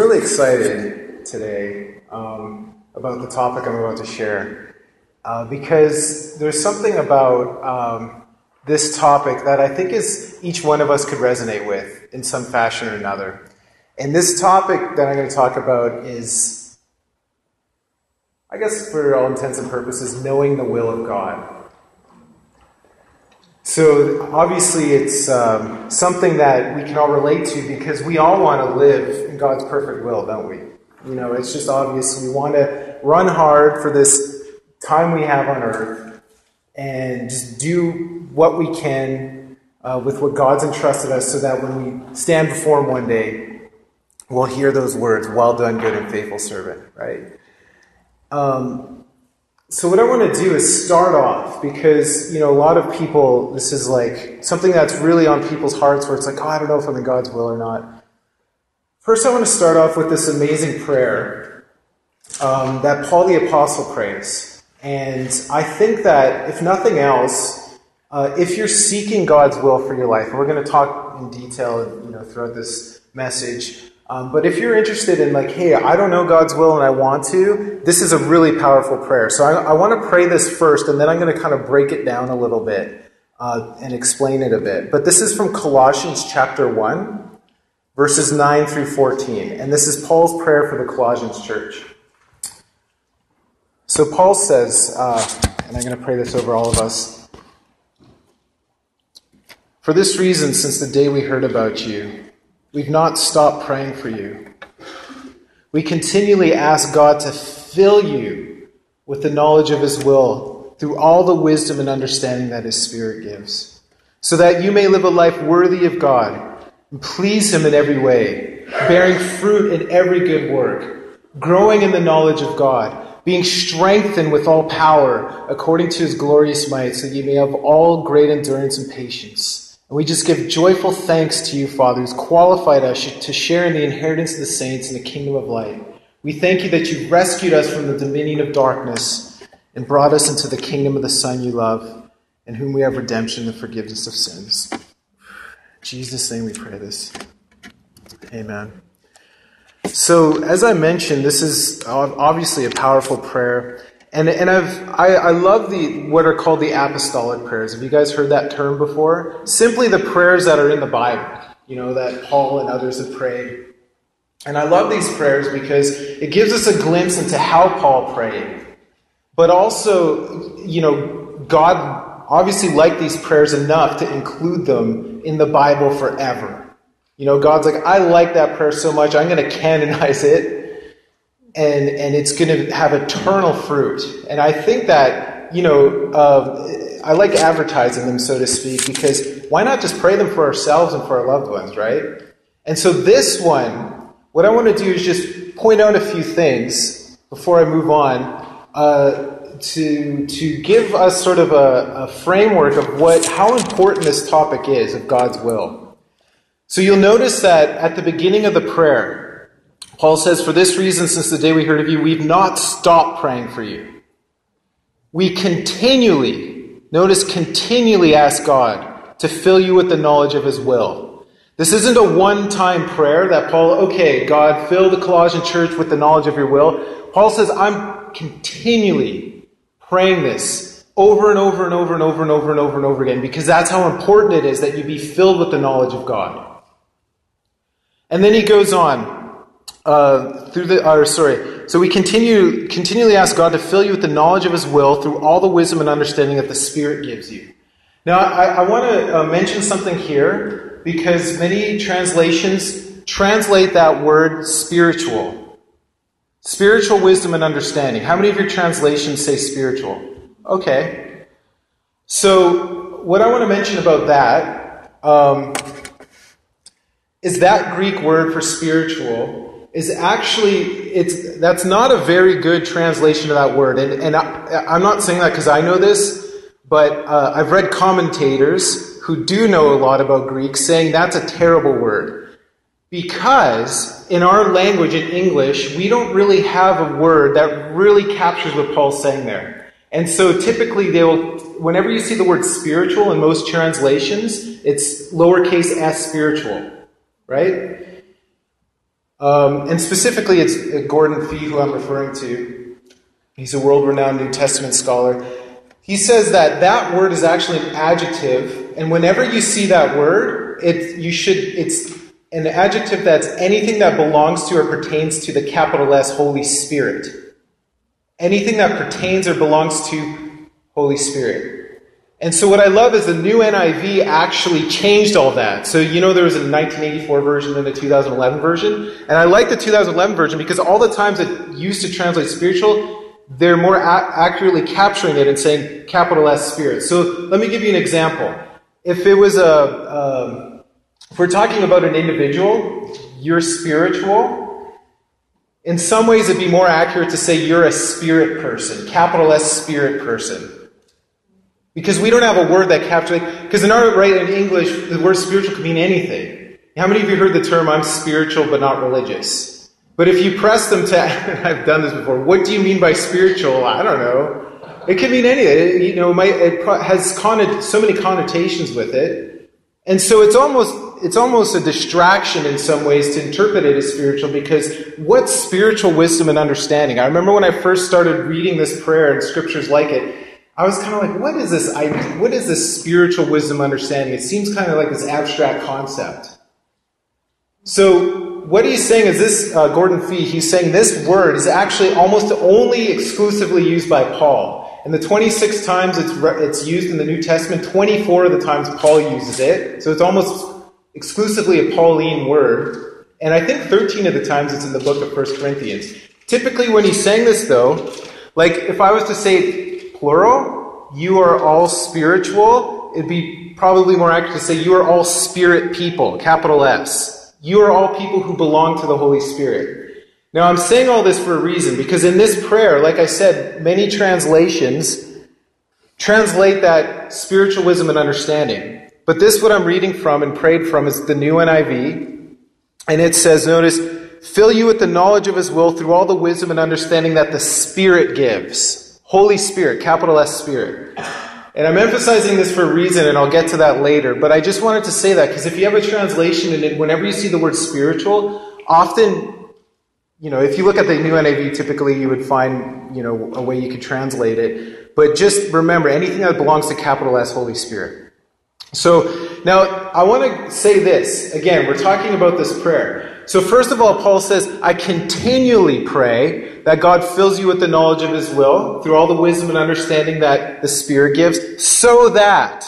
really excited today um, about the topic I'm about to share uh, because there's something about um, this topic that I think is each one of us could resonate with in some fashion or another. And this topic that I'm going to talk about is, I guess, for all intents and purposes, knowing the will of God. So, obviously, it's um, something that we can all relate to because we all want to live in God's perfect will, don't we? You know, it's just obvious. We want to run hard for this time we have on earth and just do what we can uh, with what God's entrusted us so that when we stand before Him one day, we'll hear those words, well done, good and faithful servant, right? Um, so, what I want to do is start off because, you know, a lot of people, this is like something that's really on people's hearts where it's like, oh, I don't know if I'm in God's will or not. First, I want to start off with this amazing prayer um, that Paul the Apostle prays. And I think that, if nothing else, uh, if you're seeking God's will for your life, and we're going to talk in detail, you know, throughout this message, um, but if you're interested in, like, hey, I don't know God's will and I want to, this is a really powerful prayer. So I, I want to pray this first, and then I'm going to kind of break it down a little bit uh, and explain it a bit. But this is from Colossians chapter 1, verses 9 through 14. And this is Paul's prayer for the Colossians church. So Paul says, uh, and I'm going to pray this over all of us. For this reason, since the day we heard about you, We've not stopped praying for you. We continually ask God to fill you with the knowledge of His will through all the wisdom and understanding that His Spirit gives, so that you may live a life worthy of God and please Him in every way, bearing fruit in every good work, growing in the knowledge of God, being strengthened with all power according to His glorious might, so that you may have all great endurance and patience and we just give joyful thanks to you, Father, who's qualified us to share in the inheritance of the saints in the kingdom of light. We thank you that you've rescued us from the dominion of darkness and brought us into the kingdom of the Son you love, in whom we have redemption and forgiveness of sins. In Jesus' name we pray this. Amen. So, as I mentioned, this is obviously a powerful prayer. And, and I've, I, I love the, what are called the apostolic prayers. Have you guys heard that term before? Simply the prayers that are in the Bible, you know, that Paul and others have prayed. And I love these prayers because it gives us a glimpse into how Paul prayed. But also, you know, God obviously liked these prayers enough to include them in the Bible forever. You know, God's like, I like that prayer so much, I'm going to canonize it and and it's going to have eternal fruit. And I think that you know uh, I like advertising them, so to speak, because why not just pray them for ourselves and for our loved ones, right? And so this one, what I want to do is just point out a few things before I move on. Uh, to to give us sort of a, a framework of what how important this topic is of God's will. So you'll notice that at the beginning of the prayer, Paul says, For this reason, since the day we heard of you, we've not stopped praying for you. We continually, notice, continually ask God to fill you with the knowledge of his will. This isn't a one time prayer that Paul, okay, God, fill the Colossian church with the knowledge of your will. Paul says, I'm continually praying this over and over and over and over and over and over and over again because that's how important it is that you be filled with the knowledge of God. And then he goes on uh, through the, or sorry, so we continue, continually ask God to fill you with the knowledge of His will through all the wisdom and understanding that the Spirit gives you. Now, I, I want to uh, mention something here because many translations translate that word spiritual. Spiritual wisdom and understanding. How many of your translations say spiritual? Okay. So, what I want to mention about that um, is that Greek word for spiritual is actually it's that's not a very good translation of that word. And, and I, am not saying that because i know this but uh, i've read commentators who do know a lot about greek saying that's a terrible word. Because in our language in english we don't really have a word that really captures what paul's saying there. And so typically they will whenever you see the word spiritual in most translations it's lowercase s spiritual right Um, and specifically, it's Gordon Fee who I'm referring to. He's a world renowned New Testament scholar. He says that that word is actually an adjective, and whenever you see that word, it, you should, it's an adjective that's anything that belongs to or pertains to the capital S Holy Spirit. Anything that pertains or belongs to Holy Spirit. And so what I love is the new NIV actually changed all that. So you know there was a 1984 version and a 2011 version, and I like the 2011 version because all the times it used to translate spiritual, they're more a- accurately capturing it and saying capital S Spirit. So let me give you an example. If it was a, um, if we're talking about an individual, you're spiritual. In some ways, it'd be more accurate to say you're a spirit person, capital S Spirit person. Because we don't have a word that captures, it. because in our right in English, the word spiritual can mean anything. How many of you heard the term I'm spiritual but not religious? But if you press them to, I've done this before, what do you mean by spiritual? I don't know. It can mean anything. It, you know, it has so many connotations with it. And so it's almost, it's almost a distraction in some ways to interpret it as spiritual because what's spiritual wisdom and understanding? I remember when I first started reading this prayer and scriptures like it, I was kind of like, what is this? What is this spiritual wisdom understanding? It seems kind of like this abstract concept. So what he's saying is this, uh, Gordon Fee, he's saying this word is actually almost only exclusively used by Paul. And the 26 times it's, re- it's used in the New Testament, 24 of the times Paul uses it. So it's almost exclusively a Pauline word. And I think 13 of the times it's in the book of 1 Corinthians. Typically, when he's saying this, though, like if I was to say plural, you are all spiritual, it'd be probably more accurate to say you are all spirit people, capital S. You are all people who belong to the Holy Spirit. Now, I'm saying all this for a reason because in this prayer, like I said, many translations translate that spiritual wisdom and understanding. But this, what I'm reading from and prayed from, is the new NIV. And it says, notice, fill you with the knowledge of his will through all the wisdom and understanding that the Spirit gives. Holy Spirit, capital S Spirit. And I'm emphasizing this for a reason, and I'll get to that later. But I just wanted to say that because if you have a translation and whenever you see the word spiritual, often, you know, if you look at the new NIV, typically you would find, you know, a way you could translate it. But just remember, anything that belongs to capital S, Holy Spirit. So now I want to say this again. We're talking about this prayer. So, first of all, Paul says, I continually pray that God fills you with the knowledge of his will through all the wisdom and understanding that the Spirit gives, so that,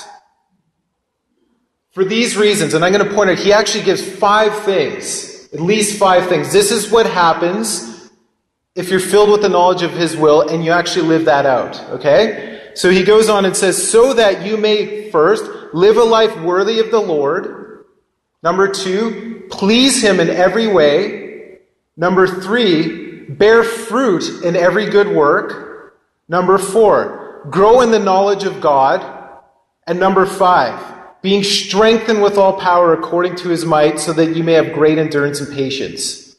for these reasons, and I'm going to point out, he actually gives five things, at least five things. This is what happens if you're filled with the knowledge of his will and you actually live that out, okay? So he goes on and says, so that you may first live a life worthy of the Lord. Number two, please Him in every way. Number three, bear fruit in every good work. Number four, grow in the knowledge of God. And number five, being strengthened with all power according to His might, so that you may have great endurance and patience.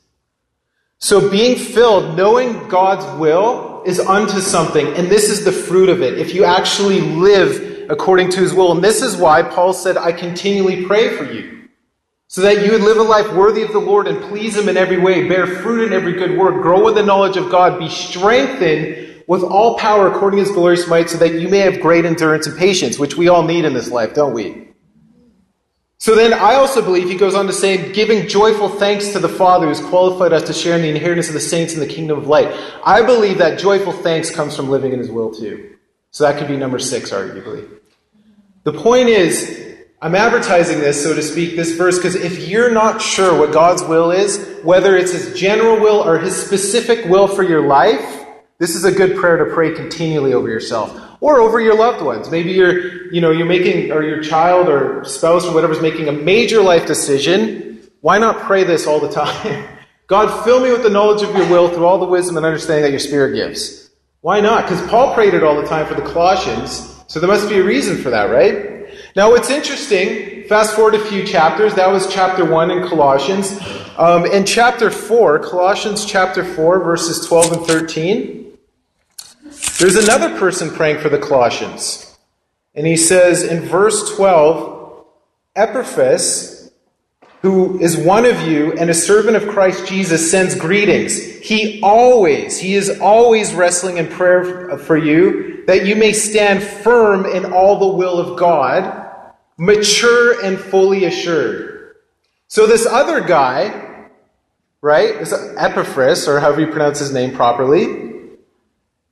So being filled, knowing God's will, is unto something, and this is the fruit of it. If you actually live according to His will, and this is why Paul said, I continually pray for you so that you would live a life worthy of the Lord and please Him in every way, bear fruit in every good work, grow in the knowledge of God, be strengthened with all power according to His glorious might, so that you may have great endurance and patience, which we all need in this life, don't we? So then I also believe he goes on to say, giving joyful thanks to the Father who's qualified us to share in the inheritance of the saints in the kingdom of light. I believe that joyful thanks comes from living in his will too. So that could be number six, arguably. The point is, I'm advertising this, so to speak, this verse, because if you're not sure what God's will is, whether it's His general will or His specific will for your life, this is a good prayer to pray continually over yourself or over your loved ones. Maybe you're, you know, you're making, or your child or spouse or whatever's making a major life decision. Why not pray this all the time? God, fill me with the knowledge of your will through all the wisdom and understanding that your Spirit gives. Why not? Because Paul prayed it all the time for the Colossians, so there must be a reason for that, right? Now, what's interesting, fast forward a few chapters, that was chapter 1 in Colossians. Um, in chapter 4, Colossians chapter 4, verses 12 and 13, there's another person praying for the Colossians. And he says in verse 12, Epaphras, who is one of you and a servant of Christ Jesus, sends greetings. He always, he is always wrestling in prayer for you that you may stand firm in all the will of God, mature and fully assured. So this other guy, right, this Epaphras, or however you pronounce his name properly,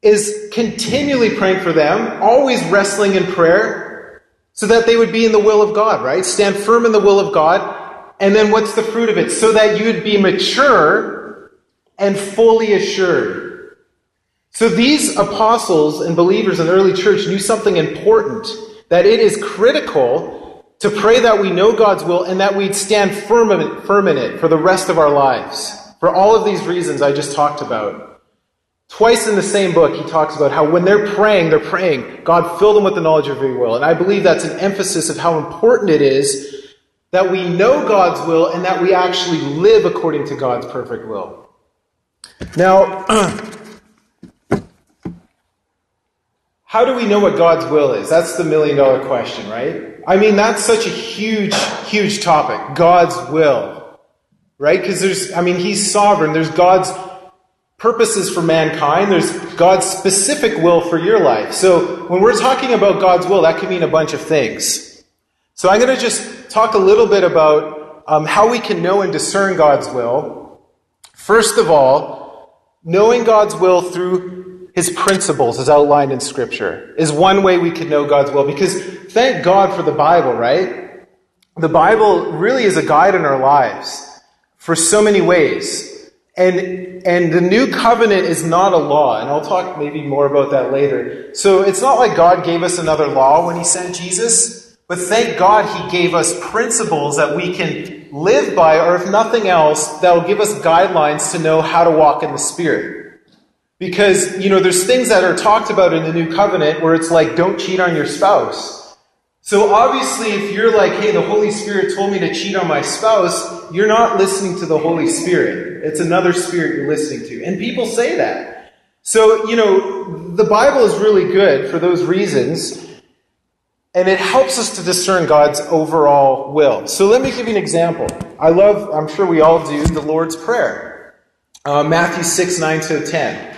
is continually praying for them, always wrestling in prayer, so that they would be in the will of God, right? Stand firm in the will of God and then what's the fruit of it? So that you'd be mature and fully assured. So these apostles and believers in the early church knew something important that it is critical to pray that we know God's will and that we'd stand firm in, it, firm in it for the rest of our lives. For all of these reasons I just talked about. Twice in the same book, he talks about how when they're praying, they're praying, God fill them with the knowledge of your will. And I believe that's an emphasis of how important it is that we know God's will and that we actually live according to God's perfect will. Now, how do we know what God's will is? That's the million dollar question, right? I mean, that's such a huge, huge topic. God's will, right? Because there's, I mean, He's sovereign. There's God's purposes for mankind. There's God's specific will for your life. So when we're talking about God's will, that can mean a bunch of things. So I'm going to just talk a little bit about um, how we can know and discern God's will. First of all, knowing God's will through his principles, as outlined in Scripture, is one way we can know God's will. Because thank God for the Bible, right? The Bible really is a guide in our lives for so many ways. And, and the new covenant is not a law, and I'll talk maybe more about that later. So it's not like God gave us another law when he sent Jesus. But thank God he gave us principles that we can live by, or if nothing else, that will give us guidelines to know how to walk in the Spirit. Because, you know, there's things that are talked about in the new covenant where it's like, don't cheat on your spouse. So obviously, if you're like, hey, the Holy Spirit told me to cheat on my spouse, you're not listening to the Holy Spirit. It's another spirit you're listening to. And people say that. So, you know, the Bible is really good for those reasons. And it helps us to discern God's overall will. So let me give you an example. I love, I'm sure we all do, the Lord's Prayer. Uh, Matthew 6, 9 to 10.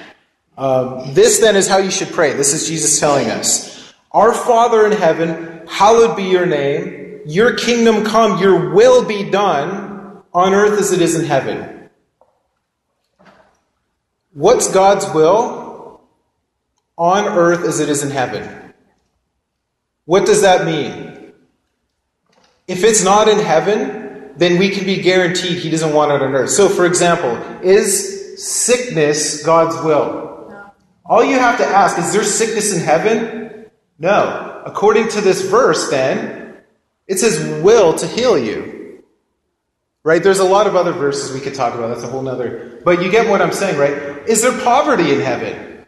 Um, this then is how you should pray. This is Jesus telling us. Our Father in heaven, hallowed be your name. Your kingdom come, your will be done on earth as it is in heaven. What's God's will? On earth as it is in heaven. What does that mean? If it's not in heaven, then we can be guaranteed he doesn't want it on earth. So, for example, is sickness God's will? All you have to ask is there sickness in heaven? No. According to this verse, then, it's his will to heal you. Right? There's a lot of other verses we could talk about. That's a whole nother. But you get what I'm saying, right? Is there poverty in heaven?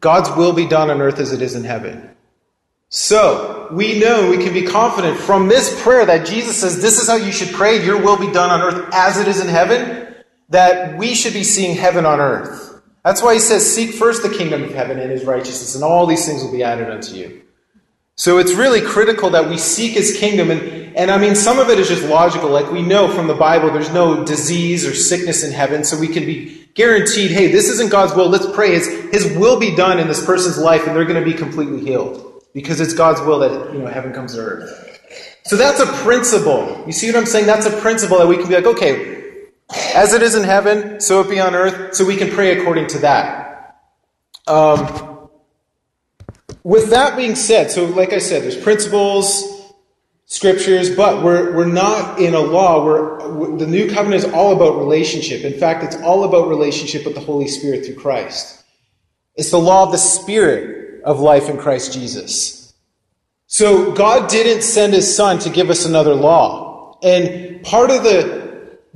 God's will be done on earth as it is in heaven. So, we know, we can be confident from this prayer that Jesus says, This is how you should pray, your will be done on earth as it is in heaven, that we should be seeing heaven on earth. That's why he says, Seek first the kingdom of heaven and his righteousness, and all these things will be added unto you. So it's really critical that we seek his kingdom. And, and I mean, some of it is just logical. Like we know from the Bible, there's no disease or sickness in heaven, so we can be guaranteed, hey, this isn't God's will. Let's pray. His, his will be done in this person's life, and they're going to be completely healed because it's God's will that you know heaven comes to earth. So that's a principle. You see what I'm saying? That's a principle that we can be like, okay, as it is in heaven, so it be on earth. So we can pray according to that. Um, with that being said, so like I said, there's principles, scriptures, but we're we're not in a law. We're, the new covenant is all about relationship. In fact, it's all about relationship with the Holy Spirit through Christ. It's the law of the Spirit of life in Christ Jesus. So God didn't send his son to give us another law. And part of the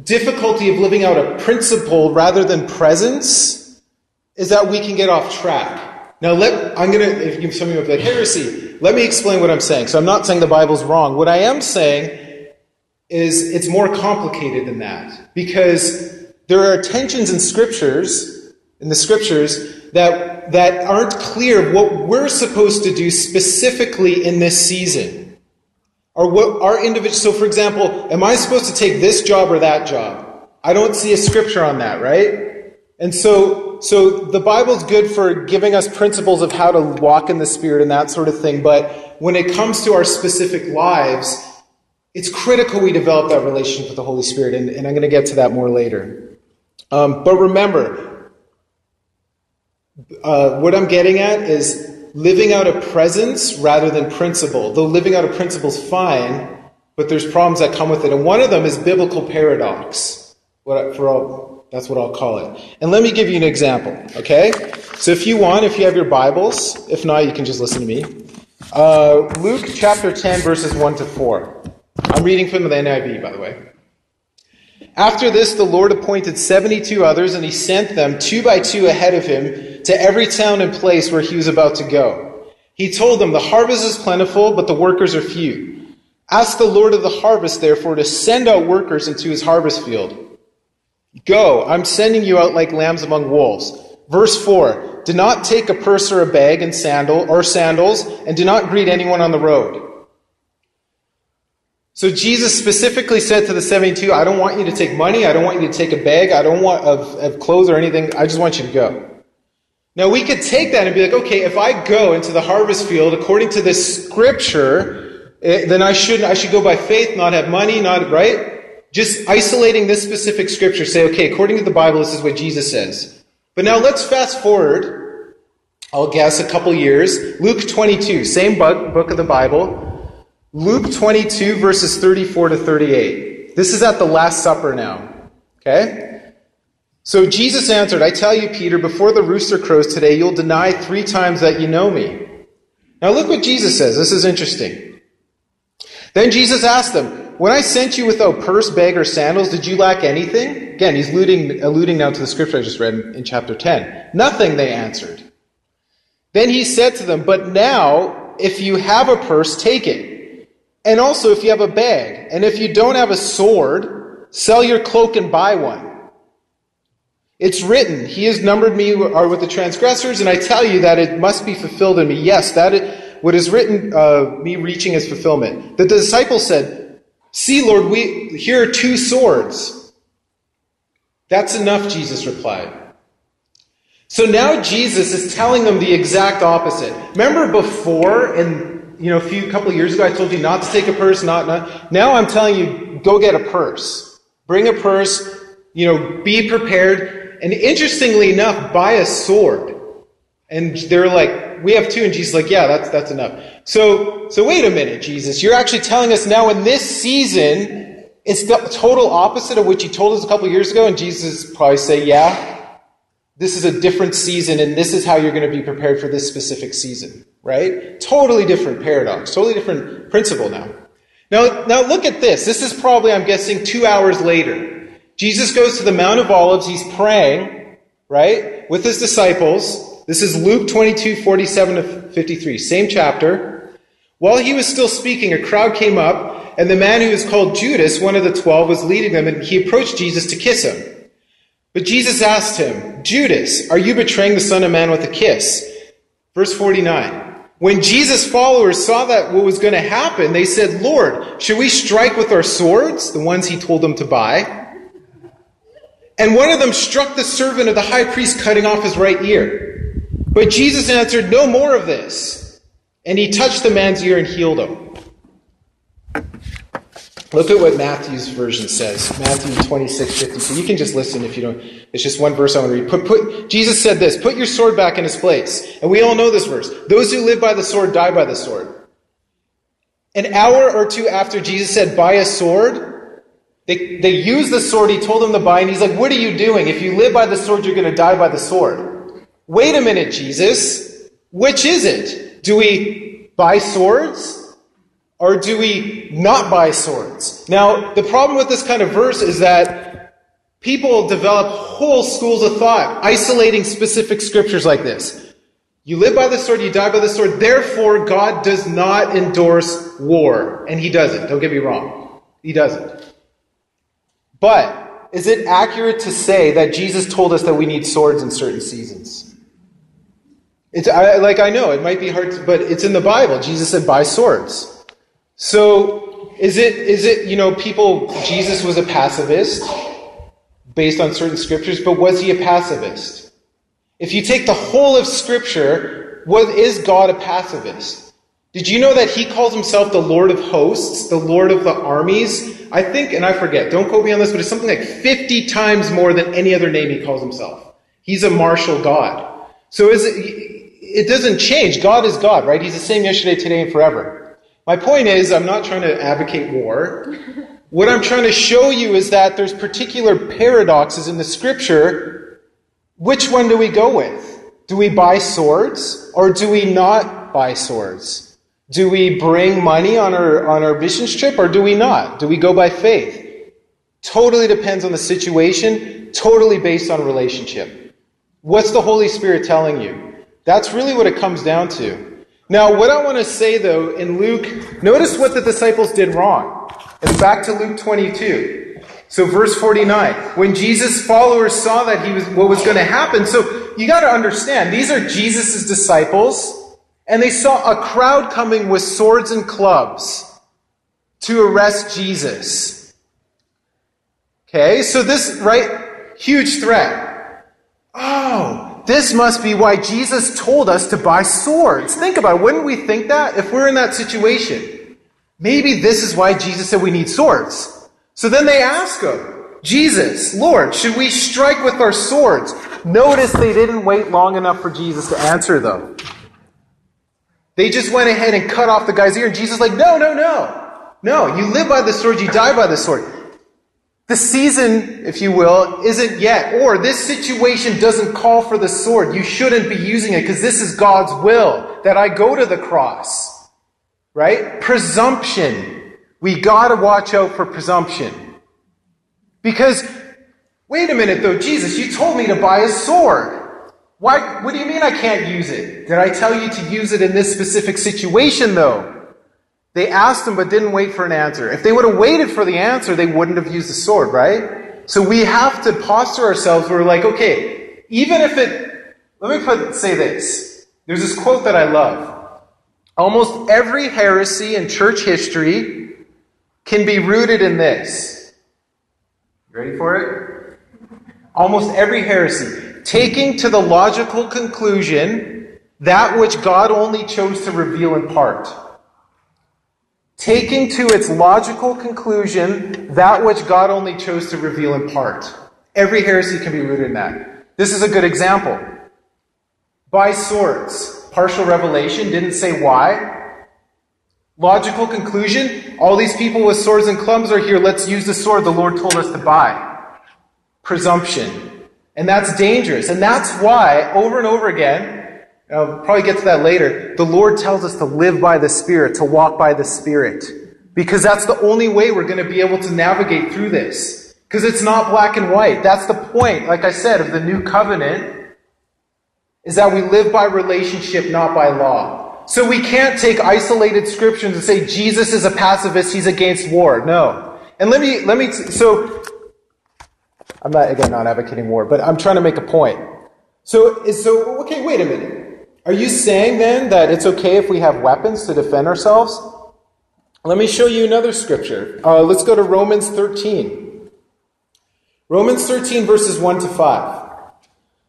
difficulty of living out a principle rather than presence is that we can get off track. Now, let, I'm going to, if you, some of you have like heresy, let me explain what I'm saying. So I'm not saying the Bible's wrong. What I am saying is it's more complicated than that because there are tensions in scriptures, in the scriptures, that, that aren't clear what we're supposed to do specifically in this season. Are what our individual so for example, am I supposed to take this job or that job? I don't see a scripture on that, right? And so so the Bible's good for giving us principles of how to walk in the spirit and that sort of thing, but when it comes to our specific lives, it's critical we develop that relationship with the Holy Spirit, and, and I'm going to get to that more later. Um, but remember, uh, what I'm getting at is living out a presence rather than principle. Though living out a principle is fine, but there's problems that come with it. And one of them is biblical paradox. What, for all, that's what I'll call it. And let me give you an example, okay? So if you want, if you have your Bibles, if not, you can just listen to me. Uh, Luke chapter 10, verses 1 to 4. I'm reading from the NIV, by the way. After this, the Lord appointed 72 others, and he sent them two by two ahead of him to every town and place where he was about to go. He told them, The harvest is plentiful, but the workers are few. Ask the Lord of the harvest, therefore, to send out workers into his harvest field. Go, I'm sending you out like lambs among wolves. Verse 4 Do not take a purse or a bag and sandal or sandals, and do not greet anyone on the road. So Jesus specifically said to the 72, I don't want you to take money. I don't want you to take a bag. I don't want of, of clothes or anything. I just want you to go. Now we could take that and be like, okay, if I go into the harvest field according to this scripture, eh, then I should I should go by faith, not have money, not right. Just isolating this specific scripture, say, okay, according to the Bible, this is what Jesus says. But now let's fast forward. I'll guess a couple years. Luke 22, same book of the Bible. Luke 22, verses 34 to 38. This is at the Last Supper now. Okay? So Jesus answered, I tell you, Peter, before the rooster crows today, you'll deny three times that you know me. Now look what Jesus says. This is interesting. Then Jesus asked them, When I sent you without purse, bag, or sandals, did you lack anything? Again, he's alluding, alluding now to the scripture I just read in, chapter 10. Nothing, they answered. Then he said to them, But now, if you have a purse, take it and also, if you have a bag, and if you don't have a sword, sell your cloak and buy one. It's written, He has numbered me are with the transgressors, and I tell you that it must be fulfilled in me. Yes, that what is written, uh, me reaching is fulfillment. The disciples said, See, Lord, we here are two swords. That's enough, Jesus replied. So now Jesus is telling them the exact opposite. Remember before and you know, a few couple years ago, I told you not to take a purse, not, not. Now I'm telling you, go get a purse. Bring a purse, you know, be prepared. And interestingly enough, buy a sword. And they're like, we have two. And Jesus like, yeah, that's, that's enough. So, so wait a minute, Jesus. You're actually telling us now in this season, it's the total opposite of what you told us a couple years ago. And Jesus probably say, yeah, this is a different season and this is how you're going to be prepared for this specific season, right? Totally different paradox, totally different principle now. Now, now look at this. This is probably, I'm guessing, two hours later. Jesus goes to the Mount of Olives. He's praying, right, with his disciples. This is Luke 22, 47 to 53, same chapter. While he was still speaking, a crowd came up, and the man who was called Judas, one of the twelve, was leading them, and he approached Jesus to kiss him. But Jesus asked him, Judas, are you betraying the Son of Man with a kiss? Verse 49. When Jesus' followers saw that what was going to happen, they said, Lord, should we strike with our swords, the ones he told them to buy? And one of them struck the servant of the high priest, cutting off his right ear. But Jesus answered, No more of this. And he touched the man's ear and healed him. Look at what Matthew's version says. Matthew 26, 50. So you can just listen if you don't. It's just one verse I want to read. Put, put, Jesus said this, put your sword back in its place. And we all know this verse. Those who live by the sword die by the sword. An hour or two after Jesus said, buy a sword, they, they used the sword he told them to buy, and he's like, what are you doing? If you live by the sword, you're going to die by the sword. Wait a minute, Jesus. Which is it? Do we buy swords? Or do we not buy swords? Now, the problem with this kind of verse is that people develop whole schools of thought, isolating specific scriptures like this. You live by the sword, you die by the sword. Therefore, God does not endorse war. And He doesn't. Don't get me wrong. He doesn't. But is it accurate to say that Jesus told us that we need swords in certain seasons? It's I, like I know it might be hard, to, but it's in the Bible. Jesus said, "Buy swords." So, is it, is it, you know, people, Jesus was a pacifist based on certain scriptures, but was he a pacifist? If you take the whole of scripture, what is God a pacifist? Did you know that he calls himself the Lord of hosts, the Lord of the armies? I think, and I forget, don't quote me on this, but it's something like 50 times more than any other name he calls himself. He's a martial God. So is it, it doesn't change. God is God, right? He's the same yesterday, today, and forever. My point is, I'm not trying to advocate war. What I'm trying to show you is that there's particular paradoxes in the scripture. Which one do we go with? Do we buy swords or do we not buy swords? Do we bring money on our, on our mission trip or do we not? Do we go by faith? Totally depends on the situation, totally based on relationship. What's the Holy Spirit telling you? That's really what it comes down to. Now, what I want to say though in Luke, notice what the disciples did wrong. It's back to Luke 22. So verse 49, when Jesus' followers saw that he was what was going to happen, so you got to understand, these are Jesus' disciples, and they saw a crowd coming with swords and clubs to arrest Jesus. Okay, so this, right, huge threat. Oh, this must be why Jesus told us to buy swords. Think about it. Wouldn't we think that if we're in that situation? Maybe this is why Jesus said we need swords. So then they ask him, Jesus, Lord, should we strike with our swords? Notice they didn't wait long enough for Jesus to answer, though. They just went ahead and cut off the guy's ear, and Jesus like, no, no, no. No, you live by the sword, you die by the sword. The season, if you will, isn't yet. Or this situation doesn't call for the sword. You shouldn't be using it because this is God's will that I go to the cross. Right? Presumption. We gotta watch out for presumption. Because, wait a minute though, Jesus, you told me to buy a sword. Why, what do you mean I can't use it? Did I tell you to use it in this specific situation though? They asked him but didn't wait for an answer. If they would have waited for the answer, they wouldn't have used the sword, right? So we have to posture ourselves we're like, okay, even if it, let me put, say this. There's this quote that I love. Almost every heresy in church history can be rooted in this. You ready for it? Almost every heresy. Taking to the logical conclusion that which God only chose to reveal in part taking to its logical conclusion that which God only chose to reveal in part. Every heresy can be rooted in that. This is a good example. Buy swords, partial revelation didn't say why. Logical conclusion, all these people with swords and clubs are here, let's use the sword the Lord told us to buy. Presumption. And that's dangerous. And that's why, over and over again, I'll probably get to that later. The Lord tells us to live by the Spirit, to walk by the Spirit. Because that's the only way we're going to be able to navigate through this. Because it's not black and white. That's the point, like I said, of the new covenant, is that we live by relationship, not by law. So we can't take isolated scriptures and say Jesus is a pacifist, he's against war. No. And let me, let me, so, I'm not, again, not advocating war, but I'm trying to make a point. So, so, okay, wait a minute. Are you saying then that it's okay if we have weapons to defend ourselves? Let me show you another scripture. Uh, let's go to Romans 13. Romans 13, verses 1 to 5.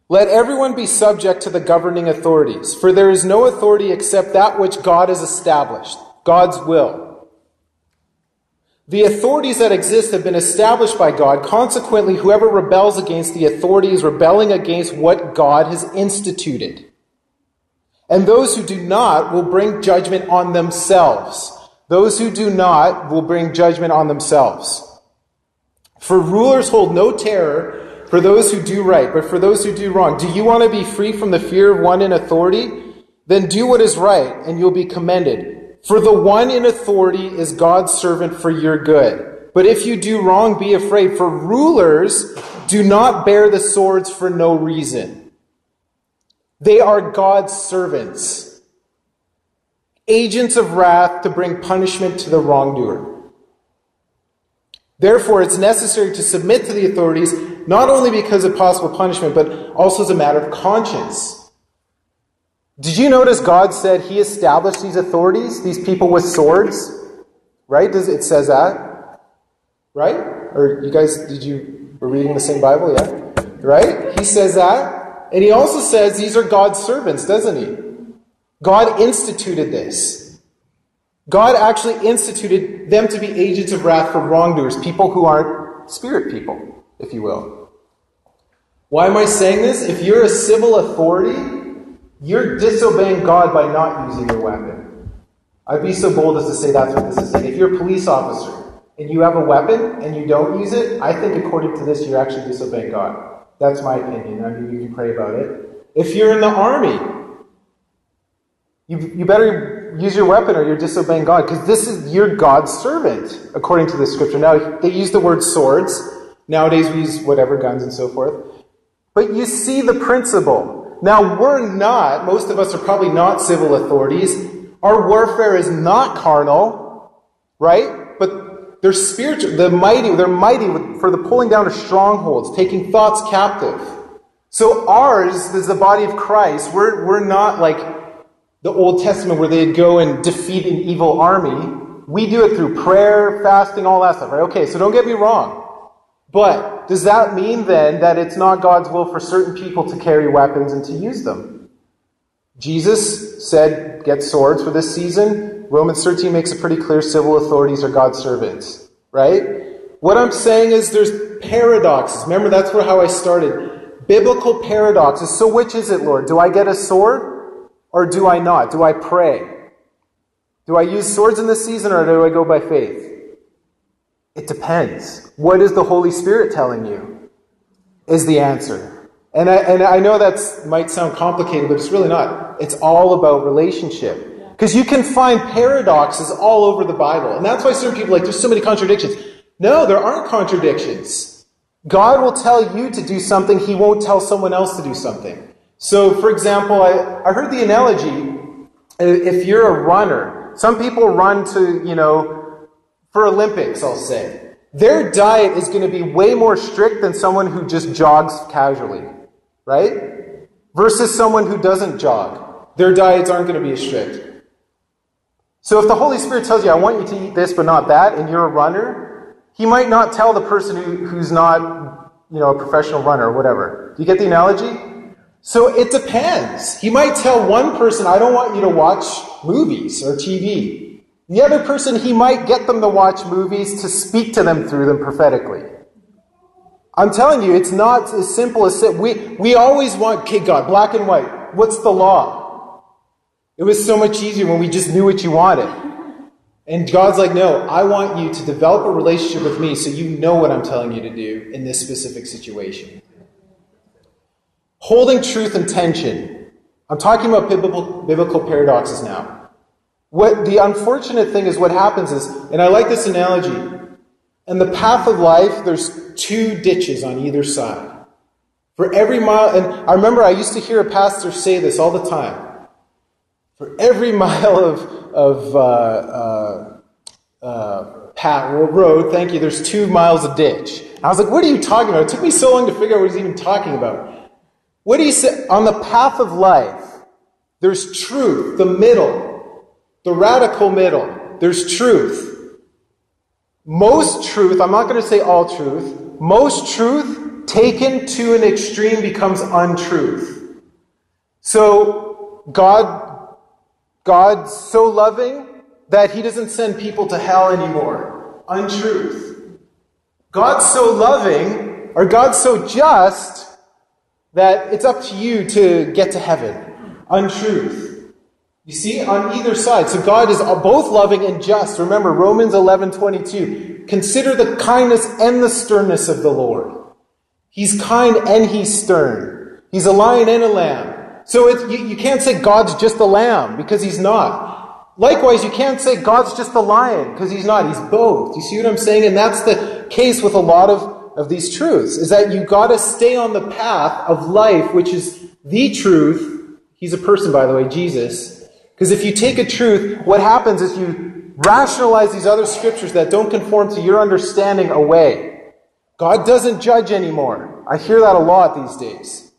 Let everyone be subject to the governing authorities, for there is no authority except that which God has established, God's will. The authorities that exist have been established by God. Consequently, whoever rebels against the authority is rebelling against what God has instituted. And those who do not will bring judgment on themselves. Those who do not will bring judgment on themselves. For rulers hold no terror for those who do right, but for those who do wrong. Do you want to be free from the fear of one in authority? Then do what is right, and you'll be commended. For the one in authority is God's servant for your good. But if you do wrong, be afraid, for rulers do not bear the swords for no reason. They are God's servants, agents of wrath to bring punishment to the wrongdoer. Therefore, it's necessary to submit to the authorities, not only because of possible punishment, but also as a matter of conscience. Did you notice God said He established these authorities, these people with swords? Right? Does it says that? Right? Or you guys did you were reading the same Bible, yeah? Right? He says that. And he also says these are God's servants, doesn't he? God instituted this. God actually instituted them to be agents of wrath for wrongdoers, people who aren't spirit people, if you will. Why am I saying this? If you're a civil authority, you're disobeying God by not using your weapon. I'd be so bold as to say that's what this is saying. If you're a police officer and you have a weapon and you don't use it, I think according to this, you're actually disobeying God. That's my opinion. I mean, you can pray about it. If you're in the army, you, you better use your weapon or you're disobeying God because this is you're God's servant, according to the scripture. Now, they use the word swords. Nowadays, we use whatever, guns and so forth. But you see the principle. Now, we're not, most of us are probably not civil authorities. Our warfare is not carnal, right? But they're spiritual. They're mighty. They're mighty for the pulling down of strongholds, taking thoughts captive. So ours is the body of Christ. We're, we're not like the Old Testament where they'd go and defeat an evil army. We do it through prayer, fasting, all that stuff, right? Okay, so don't get me wrong. But does that mean then that it's not God's will for certain people to carry weapons and to use them? Jesus said, get swords for this season. Romans 13 makes it pretty clear civil authorities are God's servants, right? What I'm saying is there's paradoxes. Remember, that's where, how I started. Biblical paradoxes. So which is it, Lord? Do I get a sword or do I not? Do I pray? Do I use swords in this season or do I go by faith? It depends. What is the Holy Spirit telling you? Is the answer. And I, and I know that might sound complicated, but it's really not. It's all about relationship. Because you can find paradoxes all over the Bible. And that's why certain people like, there's so many contradictions. No, there aren't contradictions. God will tell you to do something, He won't tell someone else to do something. So, for example, I, I heard the analogy if you're a runner, some people run to, you know, for Olympics, I'll say, their diet is going to be way more strict than someone who just jogs casually, right? Versus someone who doesn't jog. Their diets aren't going to be as strict. So if the Holy Spirit tells you, I want you to eat this but not that, and you're a runner, he might not tell the person who, who's not, you know, a professional runner or whatever. Do you get the analogy? So it depends. He might tell one person, I don't want you to watch movies or TV. The other person, he might get them to watch movies to speak to them through them prophetically. I'm telling you, it's not as simple as that. we we always want okay, God, black and white. What's the law? It was so much easier when we just knew what you wanted. And God's like, no, I want you to develop a relationship with me so you know what I'm telling you to do in this specific situation. Holding truth and tension. I'm talking about biblical, biblical paradoxes now. What the unfortunate thing is what happens is, and I like this analogy, in the path of life, there's two ditches on either side. For every mile, and I remember I used to hear a pastor say this all the time. For every mile of, of uh, uh, uh, road, thank you, there's two miles of ditch. I was like, what are you talking about? It took me so long to figure out what he's even talking about. What do you say? On the path of life, there's truth, the middle, the radical middle. There's truth. Most truth, I'm not going to say all truth, most truth taken to an extreme becomes untruth. So, God, God's so loving that he doesn't send people to hell anymore. Untruth. God's so loving, or God's so just, that it's up to you to get to heaven. Untruth. You see, on either side. So God is both loving and just. Remember, Romans 11 22. Consider the kindness and the sternness of the Lord. He's kind and he's stern. He's a lion and a lamb. So you, you can't say God's just a lamb because he's not. Likewise, you can't say God's just a lion because he's not. He's both. You see what I'm saying? And that's the case with a lot of, of these truths, is that you've gotta stay on the path of life, which is the truth. He's a person, by the way, Jesus because if you take a truth, what happens is you rationalize these other scriptures that don't conform to your understanding away. God doesn't judge anymore. I hear that a lot these days.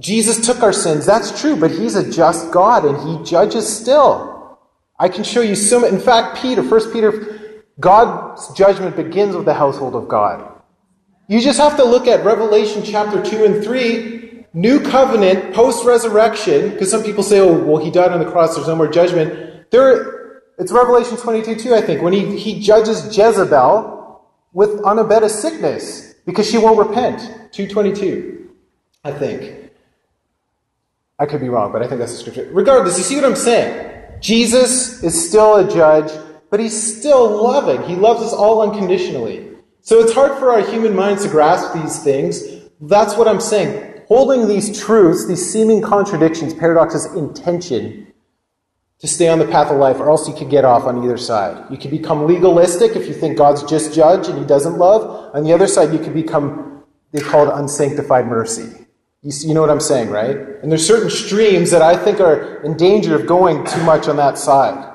Jesus took our sins. That's true, but he's a just God and he judges still. I can show you so In fact, Peter, 1 Peter God's judgment begins with the household of God. You just have to look at Revelation chapter 2 and 3, new covenant, post resurrection, because some people say, oh, well, he died on the cross, there's no more judgment. There, it's Revelation 22 2, I think, when he, he judges Jezebel with on a bed of sickness because she won't repent. 222, I think. I could be wrong, but I think that's the scripture. Regardless, you see what I'm saying? Jesus is still a judge, but he's still loving. He loves us all unconditionally. So it's hard for our human minds to grasp these things. That's what I'm saying. Holding these truths, these seeming contradictions, paradoxes in tension to stay on the path of life, or else you could get off on either side. You could become legalistic if you think God's just judge and he doesn't love. On the other side, you could become, they call it unsanctified mercy. You, see, you know what I'm saying, right? And there's certain streams that I think are in danger of going too much on that side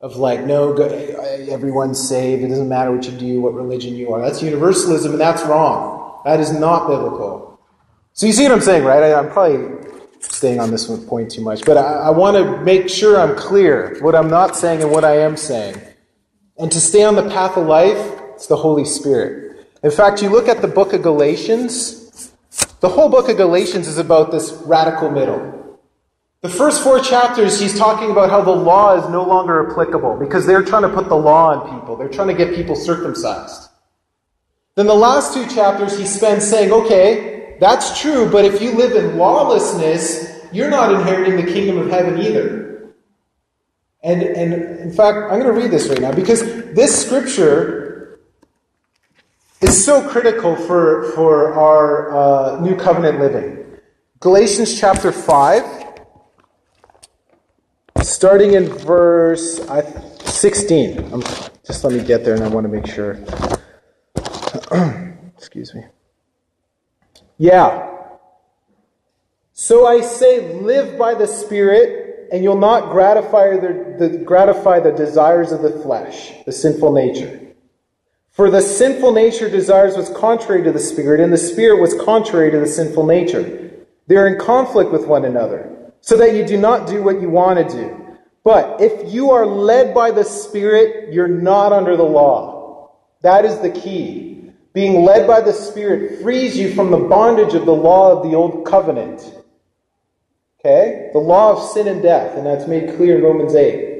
of like, no, everyone's saved. It doesn't matter what you do, what religion you are. That's universalism, and that's wrong. That is not biblical. So you see what I'm saying, right? I, am probably staying on this point too much, but I, I want to make sure I'm clear what I'm not saying and what I am saying. And to stay on the path of life, it's the Holy Spirit. In fact, you look at the book of Galatians, the whole book of Galatians is about this radical middle. The first four chapters, he's talking about how the law is no longer applicable because they're trying to put the law on people. They're trying to get people circumcised. Then the last two chapters, he spends saying, okay, that's true, but if you live in lawlessness, you're not inheriting the kingdom of heaven either. And, and in fact, I'm going to read this right now because this scripture is so critical for, for our uh, new covenant living. Galatians chapter 5 starting in verse 16. I'm, just let me get there and I want to make sure. Excuse me. Yeah. So I say, live by the Spirit, and you'll not gratify the, the, gratify the desires of the flesh, the sinful nature. For the sinful nature desires what's contrary to the Spirit, and the Spirit was contrary to the sinful nature. They're in conflict with one another so that you do not do what you want to do. But if you are led by the Spirit, you're not under the law. That is the key. Being led by the Spirit frees you from the bondage of the law of the old covenant. Okay? The law of sin and death, and that's made clear in Romans 8.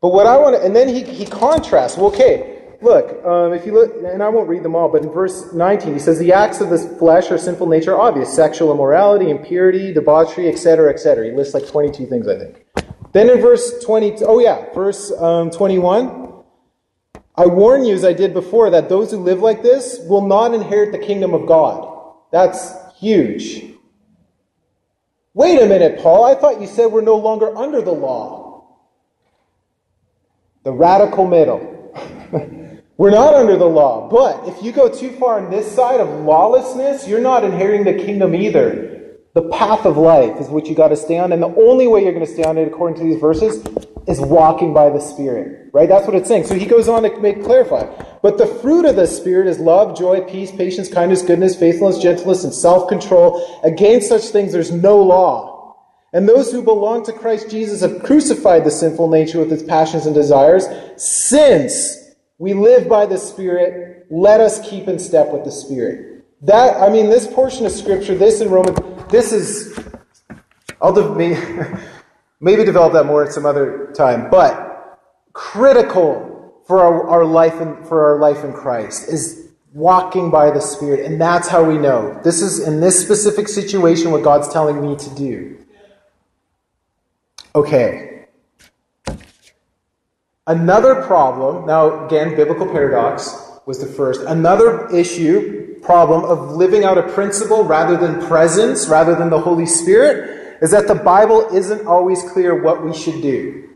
But what I want to, and then he, he contrasts. Well, okay, Look, um, if you look, and I won't read them all, but in verse 19, he says, The acts of the flesh or sinful nature are obvious sexual immorality, impurity, debauchery, etc., etc. He lists like 22 things, I think. Then in verse 20, oh yeah, verse um, 21, I warn you, as I did before, that those who live like this will not inherit the kingdom of God. That's huge. Wait a minute, Paul. I thought you said we're no longer under the law. The radical middle. We're not under the law. But if you go too far on this side of lawlessness, you're not inheriting the kingdom either. The path of life is what you got to stay on. And the only way you're going to stay on it, according to these verses, is walking by the Spirit. Right? That's what it's saying. So he goes on to make clarify. But the fruit of the Spirit is love, joy, peace, patience, kindness, goodness, faithfulness, gentleness, and self control. Against such things, there's no law. And those who belong to Christ Jesus have crucified the sinful nature with its passions and desires. Since we live by the Spirit. Let us keep in step with the Spirit. That, I mean, this portion of Scripture, this in Romans, this is, I'll de- maybe develop that more at some other time, but critical for our, our life and for our life in Christ is walking by the Spirit, and that's how we know. This is in this specific situation what God's telling me to do. Okay. Another problem, now again, biblical paradox was the first. Another issue, problem of living out a principle rather than presence, rather than the Holy Spirit, is that the Bible isn't always clear what we should do.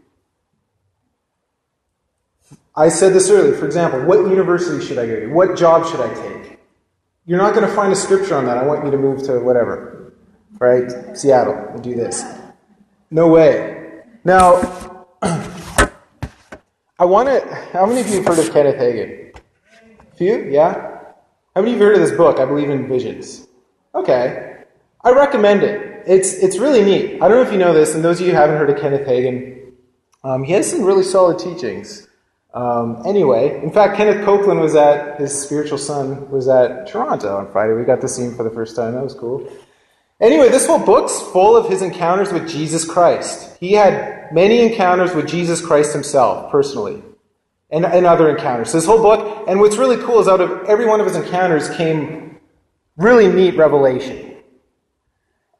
I said this earlier. For example, what university should I go to? What job should I take? You're not going to find a scripture on that. I want you to move to whatever, right? Seattle and do this. No way. Now, I want to. How many of you have heard of Kenneth Hagin? A few? Yeah? How many of you heard of this book, I Believe in Visions? Okay. I recommend it. It's, it's really neat. I don't know if you know this, and those of you who haven't heard of Kenneth Hagin, um, he has some really solid teachings. Um, anyway, in fact, Kenneth Copeland was at, his spiritual son was at Toronto on Friday. We got to see him for the first time. That was cool. Anyway, this whole book's full of his encounters with Jesus Christ. He had many encounters with Jesus Christ himself, personally, and, and other encounters. This whole book, and what's really cool is out of every one of his encounters came really neat revelation.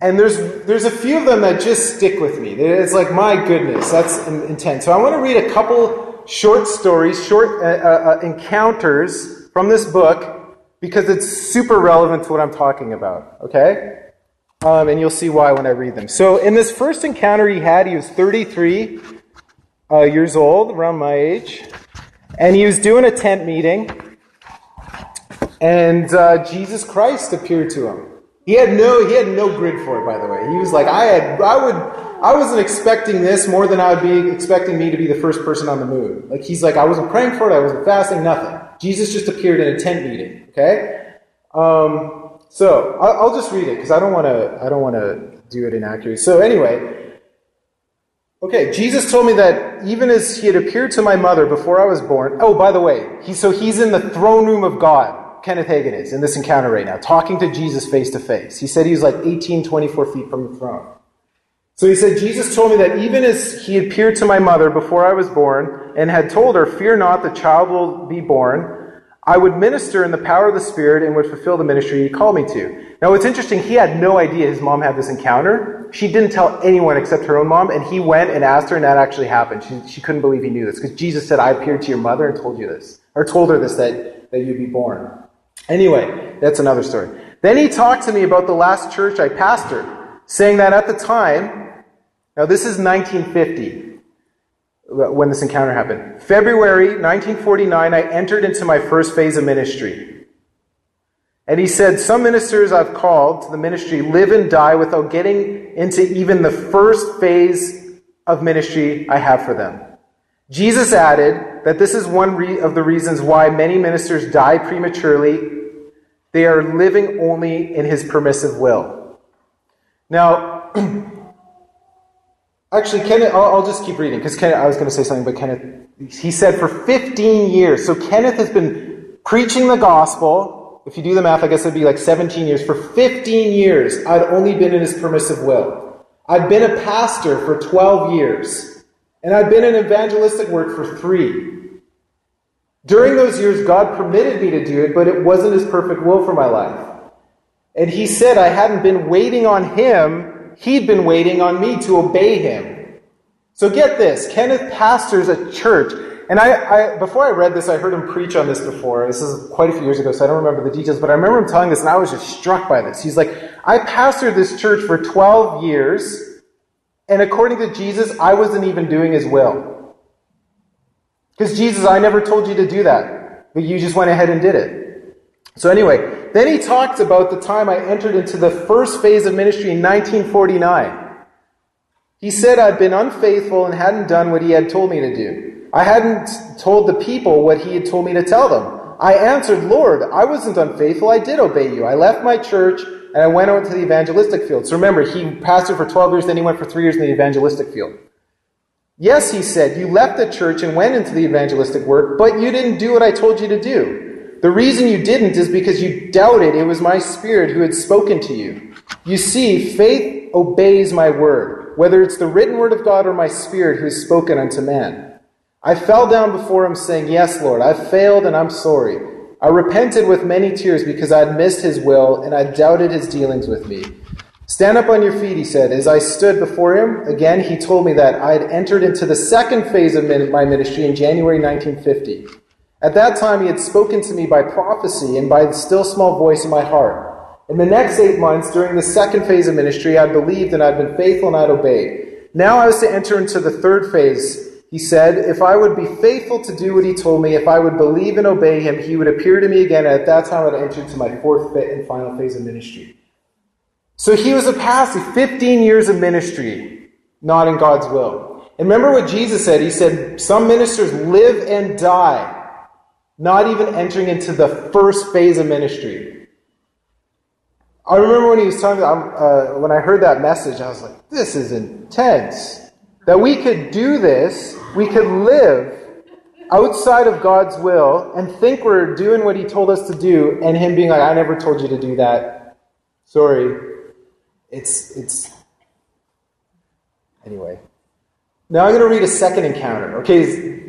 And there's, there's a few of them that just stick with me. It's like, my goodness, that's intense. So I want to read a couple short stories, short uh, uh, uh, encounters from this book because it's super relevant to what I'm talking about, okay? Um, and you'll see why when I read them. So in this first encounter he had, he was 33 uh, years old, around my age, and he was doing a tent meeting, and uh, Jesus Christ appeared to him. He had no he had no grid for it, by the way. He was like, I had I would I wasn't expecting this more than I would be expecting me to be the first person on the moon. Like he's like, I wasn't praying for it, I wasn't fasting, nothing. Jesus just appeared in a tent meeting. Okay? Um, so I'll, I'll just read it because I don't want to I don't want to do it inaccurately. So anyway, okay, Jesus told me that even as he had appeared to my mother before I was born. Oh, by the way, he so he's in the throne room of God. Kenneth Hagin is in this encounter right now, talking to Jesus face to face. He said he was like 18, 24 feet from the throne. So he said, Jesus told me that even as he appeared to my mother before I was born and had told her, Fear not, the child will be born, I would minister in the power of the Spirit and would fulfill the ministry he called me to. Now, it's interesting, he had no idea his mom had this encounter. She didn't tell anyone except her own mom, and he went and asked her, and that actually happened. She, she couldn't believe he knew this because Jesus said, I appeared to your mother and told you this, or told her this, that, that you'd be born. Anyway, that's another story. Then he talked to me about the last church I pastored, saying that at the time, now this is 1950, when this encounter happened. February 1949, I entered into my first phase of ministry. And he said, Some ministers I've called to the ministry live and die without getting into even the first phase of ministry I have for them. Jesus added that this is one re- of the reasons why many ministers die prematurely they are living only in his permissive will. Now, actually, Kenneth, I'll, I'll just keep reading because I was going to say something, but Kenneth, he said for 15 years. So Kenneth has been preaching the gospel. If you do the math, I guess it'd be like 17 years. For 15 years, I'd only been in his permissive will. I'd been a pastor for 12 years, and I'd been in evangelistic work for three. During those years, God permitted me to do it, but it wasn't His perfect will for my life. And He said I hadn't been waiting on Him, He'd been waiting on me to obey Him. So get this Kenneth pastors a church. And I, I, before I read this, I heard him preach on this before. This is quite a few years ago, so I don't remember the details, but I remember him telling this, and I was just struck by this. He's like, I pastored this church for 12 years, and according to Jesus, I wasn't even doing his will. Because Jesus, I never told you to do that, but you just went ahead and did it. So, anyway, then he talked about the time I entered into the first phase of ministry in 1949. He said I'd been unfaithful and hadn't done what he had told me to do. I hadn't told the people what he had told me to tell them. I answered, Lord, I wasn't unfaithful. I did obey you. I left my church and I went out to the evangelistic field. So remember, he pastored for 12 years, then he went for three years in the evangelistic field. Yes, he said, you left the church and went into the evangelistic work, but you didn't do what I told you to do. The reason you didn't is because you doubted it was my spirit who had spoken to you. You see, faith obeys my word, whether it's the written word of God or my spirit who has spoken unto man. I fell down before him saying, Yes, Lord, I've failed and I'm sorry. I repented with many tears because I had missed his will and I doubted his dealings with me. Stand up on your feet, he said. As I stood before him, again, he told me that I had entered into the second phase of my ministry in January 1950. At that time, he had spoken to me by prophecy and by the still small voice in my heart. In the next eight months, during the second phase of ministry, I believed and I'd been faithful and I'd obeyed. Now I was to enter into the third phase. He said, if I would be faithful to do what he told me, if I would believe and obey him, he would appear to me again. And at that time, I'd enter into my fourth and final phase of ministry. So he was a pastor, 15 years of ministry, not in God's will. And remember what Jesus said? He said, Some ministers live and die, not even entering into the first phase of ministry. I remember when he was talking, uh, when I heard that message, I was like, this is intense. That we could do this, we could live outside of God's will and think we're doing what He told us to do, and Him being like, I never told you to do that. Sorry. It's, it's, anyway. Now I'm going to read a second encounter. Okay,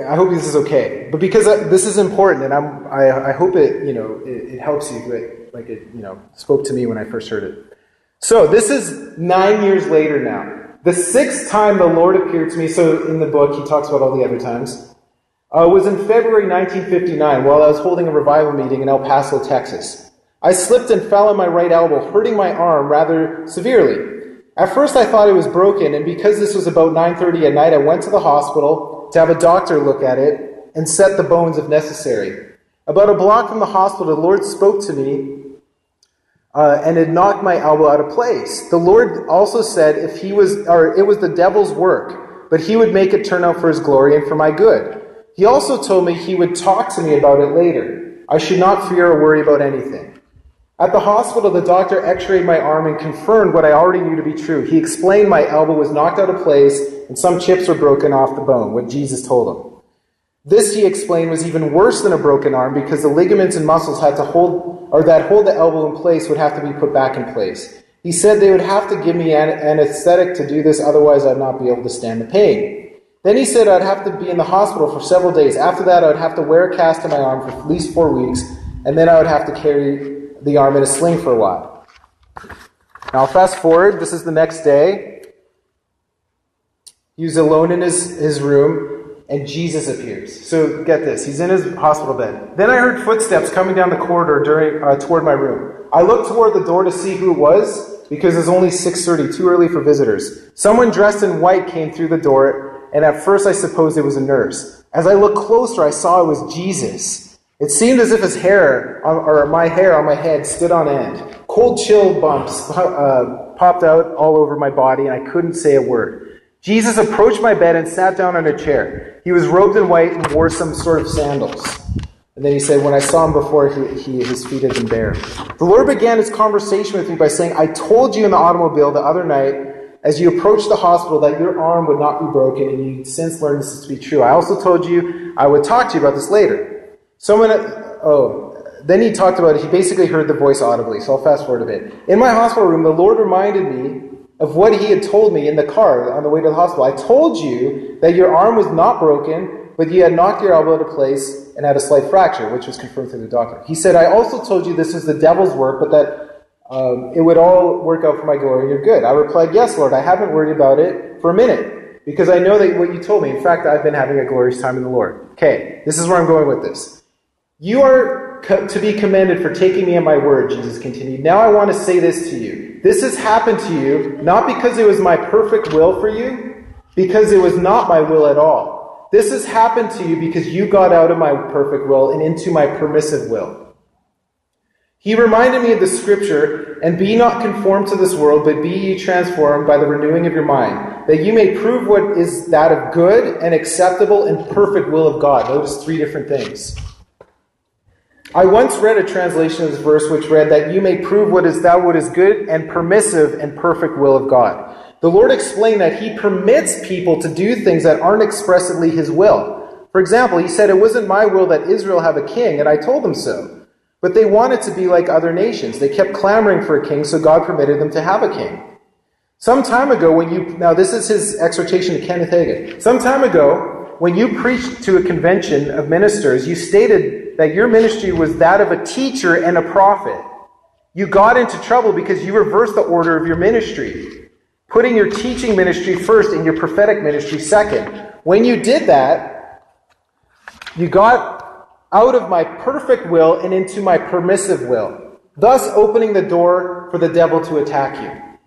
I hope this is okay. But because this is important, and I'm, I, I hope it, you know, it, it helps you, like, like it, you know, spoke to me when I first heard it. So this is nine years later now. The sixth time the Lord appeared to me, so in the book he talks about all the other times, uh, was in February 1959 while I was holding a revival meeting in El Paso, Texas. I slipped and fell on my right elbow, hurting my arm rather severely. At first I thought it was broken, and because this was about 9.30 at night, I went to the hospital to have a doctor look at it and set the bones if necessary. About a block from the hospital, the Lord spoke to me uh, and had knocked my elbow out of place. The Lord also said if he was, or it was the devil's work, but he would make it turn out for his glory and for my good. He also told me he would talk to me about it later. I should not fear or worry about anything. At the hospital, the doctor x rayed my arm and confirmed what I already knew to be true. He explained my elbow was knocked out of place and some chips were broken off the bone, what Jesus told him. This, he explained, was even worse than a broken arm because the ligaments and muscles had to hold, or that hold the elbow in place would have to be put back in place. He said they would have to give me an anesthetic to do this, otherwise I'd not be able to stand the pain. Then he said I'd have to be in the hospital for several days. After that, I would have to wear a cast on my arm for at least four weeks, and then I would have to carry the arm in a sling for a while. Now, fast forward. This is the next day. He was alone in his, his room and Jesus appears. So get this, he's in his hospital bed. Then I heard footsteps coming down the corridor during, uh, toward my room. I looked toward the door to see who it was because it's only 6:30, too early for visitors. Someone dressed in white came through the door, and at first I supposed it was a nurse. As I looked closer, I saw it was Jesus. It seemed as if his hair, or my hair on my head, stood on end. Cold chill bumps uh, popped out all over my body, and I couldn't say a word. Jesus approached my bed and sat down on a chair. He was robed in white and wore some sort of sandals. And then he said, When I saw him before, he, he, his feet had been bare. The Lord began his conversation with me by saying, I told you in the automobile the other night, as you approached the hospital, that your arm would not be broken, and you since learned this to be true. I also told you I would talk to you about this later. Someone, oh, then he talked about it. He basically heard the voice audibly, so I'll fast forward a bit. In my hospital room, the Lord reminded me of what he had told me in the car on the way to the hospital. I told you that your arm was not broken, but you had knocked your elbow into place and had a slight fracture, which was confirmed through the doctor. He said, I also told you this was the devil's work, but that um, it would all work out for my glory and you're good. I replied, Yes, Lord, I haven't worried about it for a minute because I know that what you told me. In fact, I've been having a glorious time in the Lord. Okay, this is where I'm going with this. You are to be commended for taking me at my word, Jesus continued. Now I want to say this to you. This has happened to you not because it was my perfect will for you, because it was not my will at all. This has happened to you because you got out of my perfect will and into my permissive will. He reminded me of the scripture, and be not conformed to this world, but be ye transformed by the renewing of your mind, that you may prove what is that of good and acceptable and perfect will of God. Notice three different things. I once read a translation of this verse which read that you may prove what is that what is good and permissive and perfect will of God. The Lord explained that He permits people to do things that aren't expressly His will. For example, He said, It wasn't my will that Israel have a king, and I told them so. But they wanted to be like other nations. They kept clamoring for a king, so God permitted them to have a king. Some time ago, when you, now this is his exhortation to Kenneth Hagin. Some time ago, when you preached to a convention of ministers, you stated that your ministry was that of a teacher and a prophet. You got into trouble because you reversed the order of your ministry, putting your teaching ministry first and your prophetic ministry second. When you did that, you got out of my perfect will and into my permissive will, thus opening the door for the devil to attack you.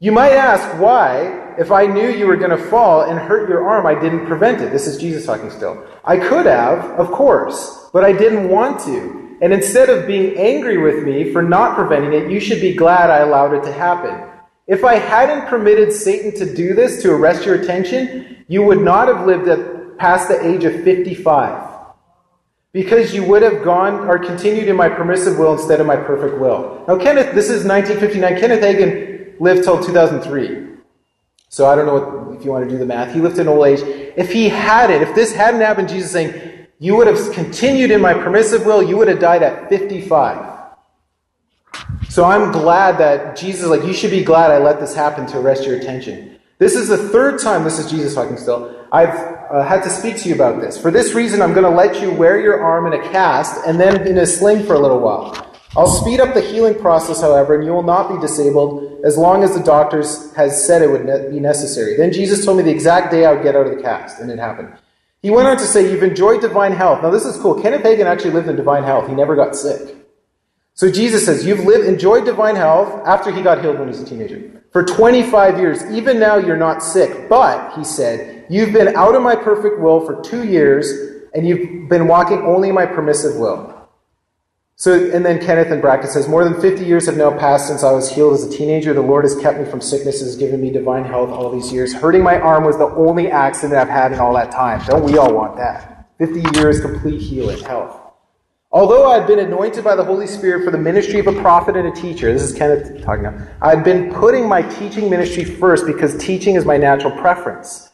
You might ask why, if I knew you were going to fall and hurt your arm, I didn't prevent it. This is Jesus talking still. I could have, of course, but I didn't want to. And instead of being angry with me for not preventing it, you should be glad I allowed it to happen. If I hadn't permitted Satan to do this to arrest your attention, you would not have lived at, past the age of 55. Because you would have gone or continued in my permissive will instead of my perfect will. Now, Kenneth, this is 1959. Kenneth Hagin lived till 2003. So I don't know what if you want to do the math. He lived in old age. If he hadn't, if this hadn't happened, Jesus saying, you would have continued in my permissive will, you would have died at 55. So I'm glad that Jesus, like, you should be glad I let this happen to arrest your attention. This is the third time, this is Jesus talking still, I've uh, had to speak to you about this. For this reason, I'm going to let you wear your arm in a cast and then in a sling for a little while. I'll speed up the healing process, however, and you will not be disabled as long as the doctors has said it would ne- be necessary. Then Jesus told me the exact day I would get out of the cast, and it happened. He went on to say, You've enjoyed divine health. Now, this is cool. Kenneth Hagin actually lived in divine health. He never got sick. So Jesus says, You've lived, enjoyed divine health after he got healed when he was a teenager. For 25 years. Even now, you're not sick. But, he said, you've been out of my perfect will for two years, and you've been walking only my permissive will. So, and then Kenneth in bracket says, More than 50 years have now passed since I was healed as a teenager. The Lord has kept me from sicknesses, given me divine health all these years. Hurting my arm was the only accident I've had in all that time. Don't we all want that? 50 years complete healing, health. Although I had been anointed by the Holy Spirit for the ministry of a prophet and a teacher, this is Kenneth talking now, I had been putting my teaching ministry first because teaching is my natural preference.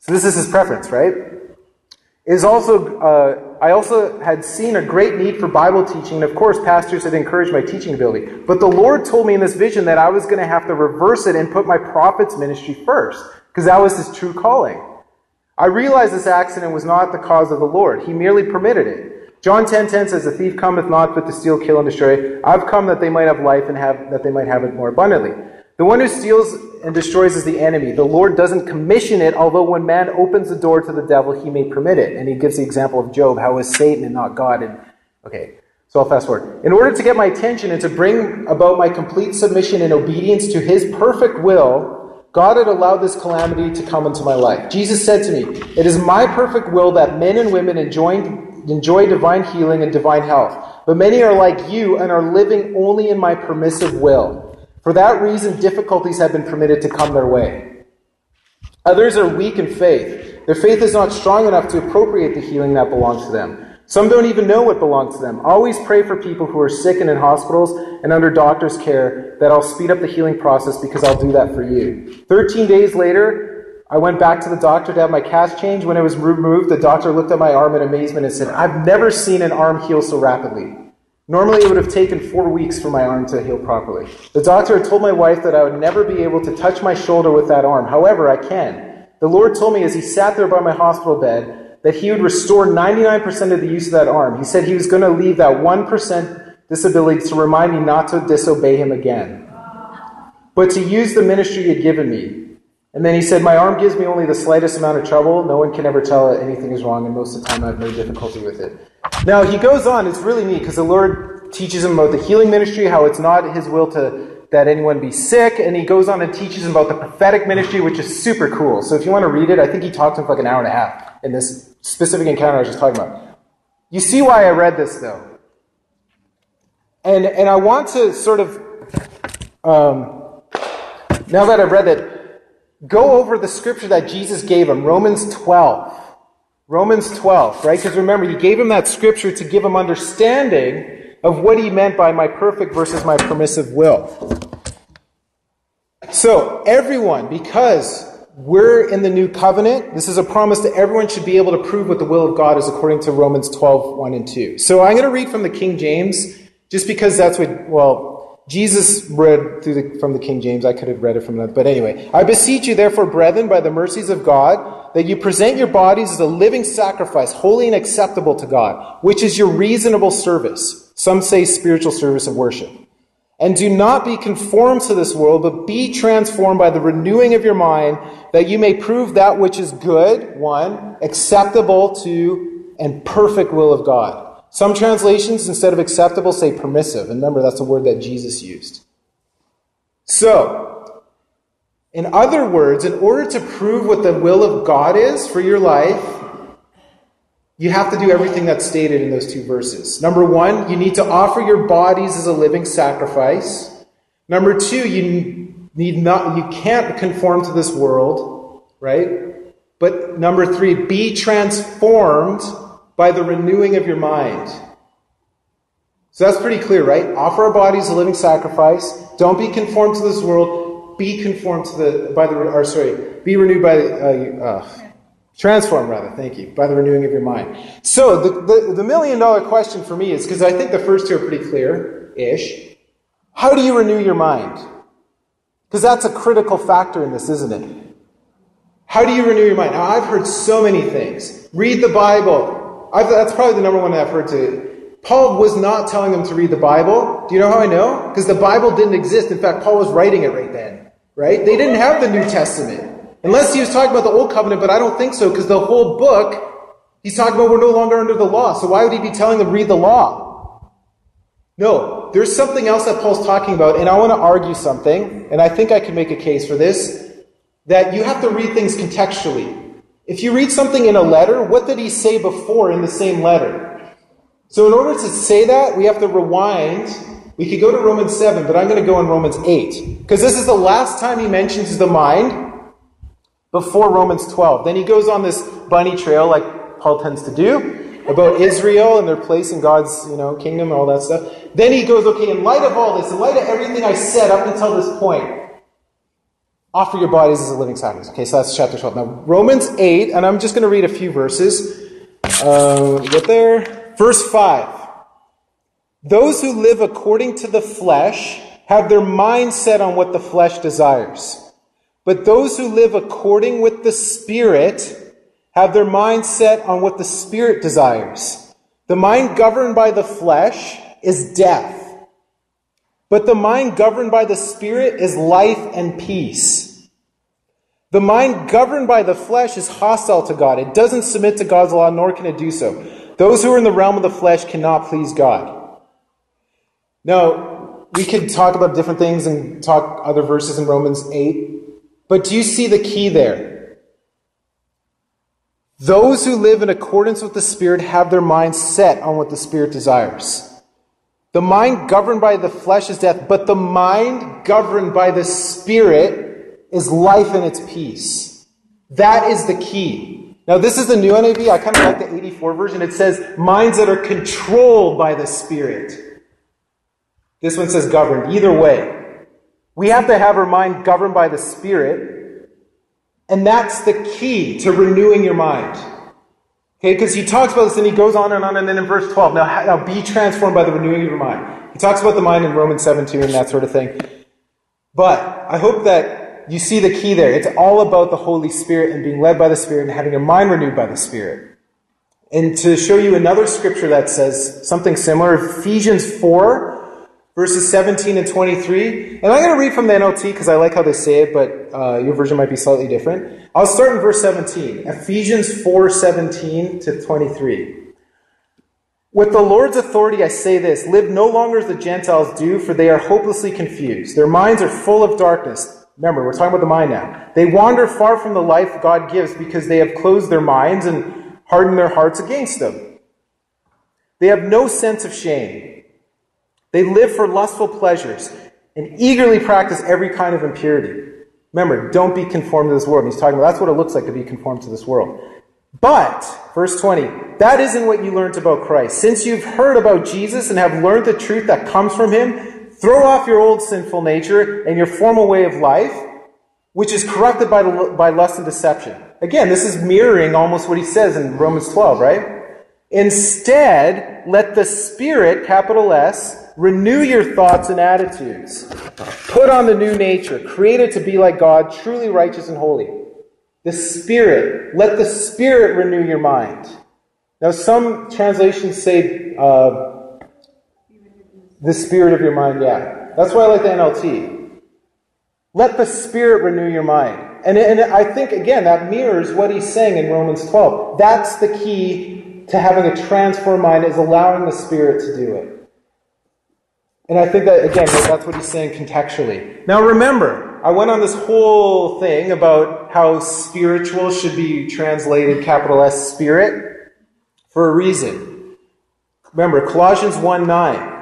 So this is his preference, right? It is also, uh, I also had seen a great need for Bible teaching, and of course, pastors had encouraged my teaching ability. But the Lord told me in this vision that I was going to have to reverse it and put my prophet's ministry first, because that was his true calling. I realized this accident was not the cause of the Lord. He merely permitted it. John 10:10 10, 10 says, "The thief cometh not but to steal, kill, and destroy. I've come that they might have life and have that they might have it more abundantly." The one who steals and destroys is the enemy. The Lord doesn't commission it, although when man opens the door to the devil, he may permit it. And he gives the example of Job, how is Satan and not God? And okay, so I'll fast forward. In order to get my attention and to bring about my complete submission and obedience to his perfect will, God had allowed this calamity to come into my life. Jesus said to me, It is my perfect will that men and women enjoy enjoy divine healing and divine health. But many are like you and are living only in my permissive will. For that reason, difficulties have been permitted to come their way. Others are weak in faith. Their faith is not strong enough to appropriate the healing that belongs to them. Some don't even know what belongs to them. Always pray for people who are sick and in hospitals and under doctor's care that I'll speed up the healing process because I'll do that for you. Thirteen days later, I went back to the doctor to have my cast changed. When it was removed, the doctor looked at my arm in amazement and said, I've never seen an arm heal so rapidly. Normally, it would have taken four weeks for my arm to heal properly. The doctor had told my wife that I would never be able to touch my shoulder with that arm. However, I can. The Lord told me as he sat there by my hospital bed that he would restore 99% of the use of that arm. He said he was going to leave that 1% disability to remind me not to disobey him again, but to use the ministry he had given me. And then he said, My arm gives me only the slightest amount of trouble. No one can ever tell that anything is wrong, and most of the time I have no difficulty with it. Now, he goes on, it's really neat because the Lord teaches him about the healing ministry, how it's not his will to that anyone be sick, and he goes on and teaches him about the prophetic ministry, which is super cool. So if you want to read it, I think he talked to him for like an hour and a half in this specific encounter I was just talking about. You see why I read this though. And and I want to sort of um, now that I've read it, go over the scripture that Jesus gave him, Romans 12. Romans 12, right? Because remember, he gave him that scripture to give him understanding of what he meant by my perfect versus my permissive will. So, everyone, because we're in the new covenant, this is a promise that everyone should be able to prove what the will of God is according to Romans 12, 1 and 2. So, I'm going to read from the King James, just because that's what, well, Jesus read through the, from the King James. I could have read it from another. But anyway, I beseech you, therefore, brethren, by the mercies of God, that you present your bodies as a living sacrifice, holy and acceptable to God, which is your reasonable service. Some say spiritual service of worship. And do not be conformed to this world, but be transformed by the renewing of your mind, that you may prove that which is good, one, acceptable to, and perfect will of God. Some translations, instead of acceptable, say permissive. And remember, that's a word that Jesus used. So, in other words, in order to prove what the will of God is for your life, you have to do everything that's stated in those two verses. Number one, you need to offer your bodies as a living sacrifice. Number two, you need not, you can't conform to this world, right? But number three, be transformed by the renewing of your mind. So that's pretty clear, right? Offer our bodies a living sacrifice. Don't be conformed to this world. be conformed to the by the or sorry, be renewed by uh, uh, transform rather. Thank you by the renewing of your mind. So the the, the million dollar question for me is because I think the first two are pretty clear ish. How do you renew your mind? Because that's a critical factor in this, isn't it? How do you renew your mind? Now I've heard so many things. Read the Bible. I've, that's probably the number one I've heard to Paul was not telling them to read the Bible. Do you know how I know? Because the Bible didn't exist. In fact, Paul was writing it right then. Right? They didn't have the New Testament. Unless he was talking about the Old Covenant, but I don't think so, because the whole book, he's talking about we're no longer under the law. So why would he be telling them read the law? No, there's something else that Paul's talking about, and I want to argue something, and I think I can make a case for this, that you have to read things contextually. If you read something in a letter, what did he say before in the same letter? So, in order to say that, we have to rewind. We could go to Romans 7, but I'm going to go in Romans 8. Because this is the last time he mentions the mind before Romans 12. Then he goes on this bunny trail, like Paul tends to do, about Israel and their place in God's you know, kingdom and all that stuff. Then he goes, okay, in light of all this, in light of everything I said up until this point, offer your bodies as a living sacrifice. Okay, so that's chapter 12. Now, Romans 8, and I'm just going to read a few verses. Uh, get there. Verse 5 Those who live according to the flesh have their mind set on what the flesh desires. But those who live according with the Spirit have their mind set on what the Spirit desires. The mind governed by the flesh is death. But the mind governed by the Spirit is life and peace. The mind governed by the flesh is hostile to God. It doesn't submit to God's law, nor can it do so. Those who are in the realm of the flesh cannot please God. Now, we could talk about different things and talk other verses in Romans 8, but do you see the key there? Those who live in accordance with the Spirit have their minds set on what the Spirit desires. The mind governed by the flesh is death, but the mind governed by the Spirit is life and its peace. That is the key. Now, this is the new NIV. I kind of like the 84 version. It says, minds that are controlled by the Spirit. This one says governed. Either way, we have to have our mind governed by the Spirit, and that's the key to renewing your mind. Okay, because he talks about this and he goes on and on, and then in verse 12, now, now be transformed by the renewing of your mind. He talks about the mind in Romans 7 2 and that sort of thing. But I hope that you see the key there. It's all about the Holy Spirit and being led by the Spirit and having your mind renewed by the Spirit. And to show you another scripture that says something similar, Ephesians 4, verses 17 and 23. And I'm going to read from the NLT because I like how they say it, but uh, your version might be slightly different. I'll start in verse 17. Ephesians 4, 17 to 23. With the Lord's authority, I say this live no longer as the Gentiles do, for they are hopelessly confused. Their minds are full of darkness. Remember, we're talking about the mind now. They wander far from the life God gives because they have closed their minds and hardened their hearts against them. They have no sense of shame. They live for lustful pleasures and eagerly practice every kind of impurity. Remember, don't be conformed to this world. He's talking about that's what it looks like to be conformed to this world. But, verse 20, that isn't what you learned about Christ. Since you've heard about Jesus and have learned the truth that comes from him, Throw off your old sinful nature and your former way of life, which is corrupted by, by lust and deception. Again, this is mirroring almost what he says in Romans 12, right? Instead, let the Spirit, capital S, renew your thoughts and attitudes. Put on the new nature, created to be like God, truly righteous and holy. The Spirit, let the Spirit renew your mind. Now, some translations say, uh, the spirit of your mind, yeah. That's why I like the NLT. Let the spirit renew your mind. And, and I think, again, that mirrors what he's saying in Romans 12. That's the key to having a transformed mind, is allowing the spirit to do it. And I think that, again, that's what he's saying contextually. Now remember, I went on this whole thing about how spiritual should be translated capital S spirit for a reason. Remember, Colossians 1 9.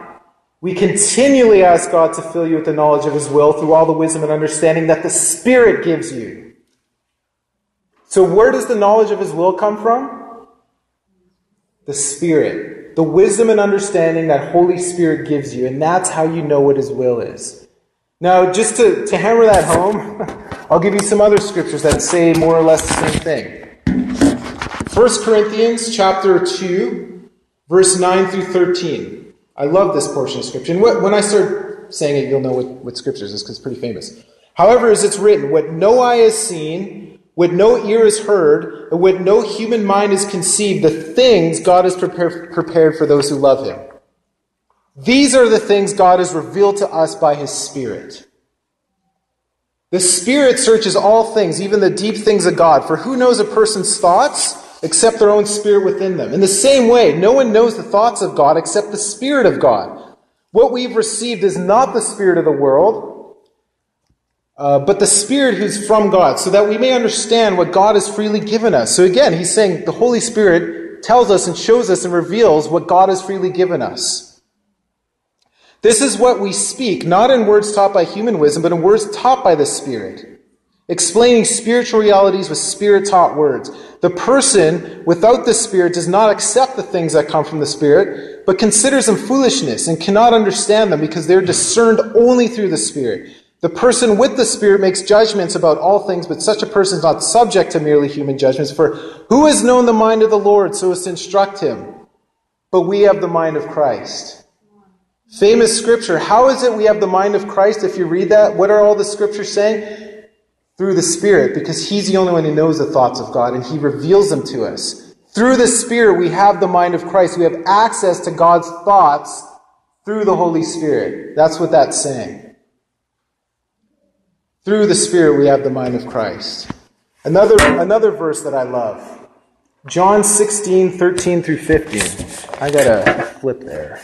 We continually ask God to fill you with the knowledge of His will through all the wisdom and understanding that the Spirit gives you. So, where does the knowledge of His will come from? The Spirit. The wisdom and understanding that Holy Spirit gives you. And that's how you know what His will is. Now, just to, to hammer that home, I'll give you some other scriptures that say more or less the same thing. 1 Corinthians chapter 2, verse 9 through 13. I love this portion of scripture. And when I start saying it, you'll know what, what scriptures is because it's pretty famous. However, as it's written, what no eye has seen, what no ear has heard, and what no human mind has conceived, the things God has prepared, prepared for those who love him. These are the things God has revealed to us by his Spirit. The Spirit searches all things, even the deep things of God. For who knows a person's thoughts except their own spirit within them? In the same way, no one knows the thoughts of God except the Spirit of God. What we've received is not the Spirit of the world, uh, but the Spirit who's from God, so that we may understand what God has freely given us. So again, he's saying the Holy Spirit tells us and shows us and reveals what God has freely given us. This is what we speak, not in words taught by human wisdom, but in words taught by the Spirit, explaining spiritual realities with Spirit taught words. The person without the Spirit does not accept the things that come from the Spirit, but considers them foolishness and cannot understand them because they're discerned only through the Spirit. The person with the Spirit makes judgments about all things, but such a person is not subject to merely human judgments. For who has known the mind of the Lord so as to instruct him? But we have the mind of Christ. Famous scripture. How is it we have the mind of Christ if you read that? What are all the scriptures saying? Through the Spirit, because He's the only one who knows the thoughts of God and He reveals them to us. Through the Spirit, we have the mind of Christ. We have access to God's thoughts through the Holy Spirit. That's what that's saying. Through the Spirit, we have the mind of Christ. Another, another verse that I love. John 16, 13 through 15. I got a flip there.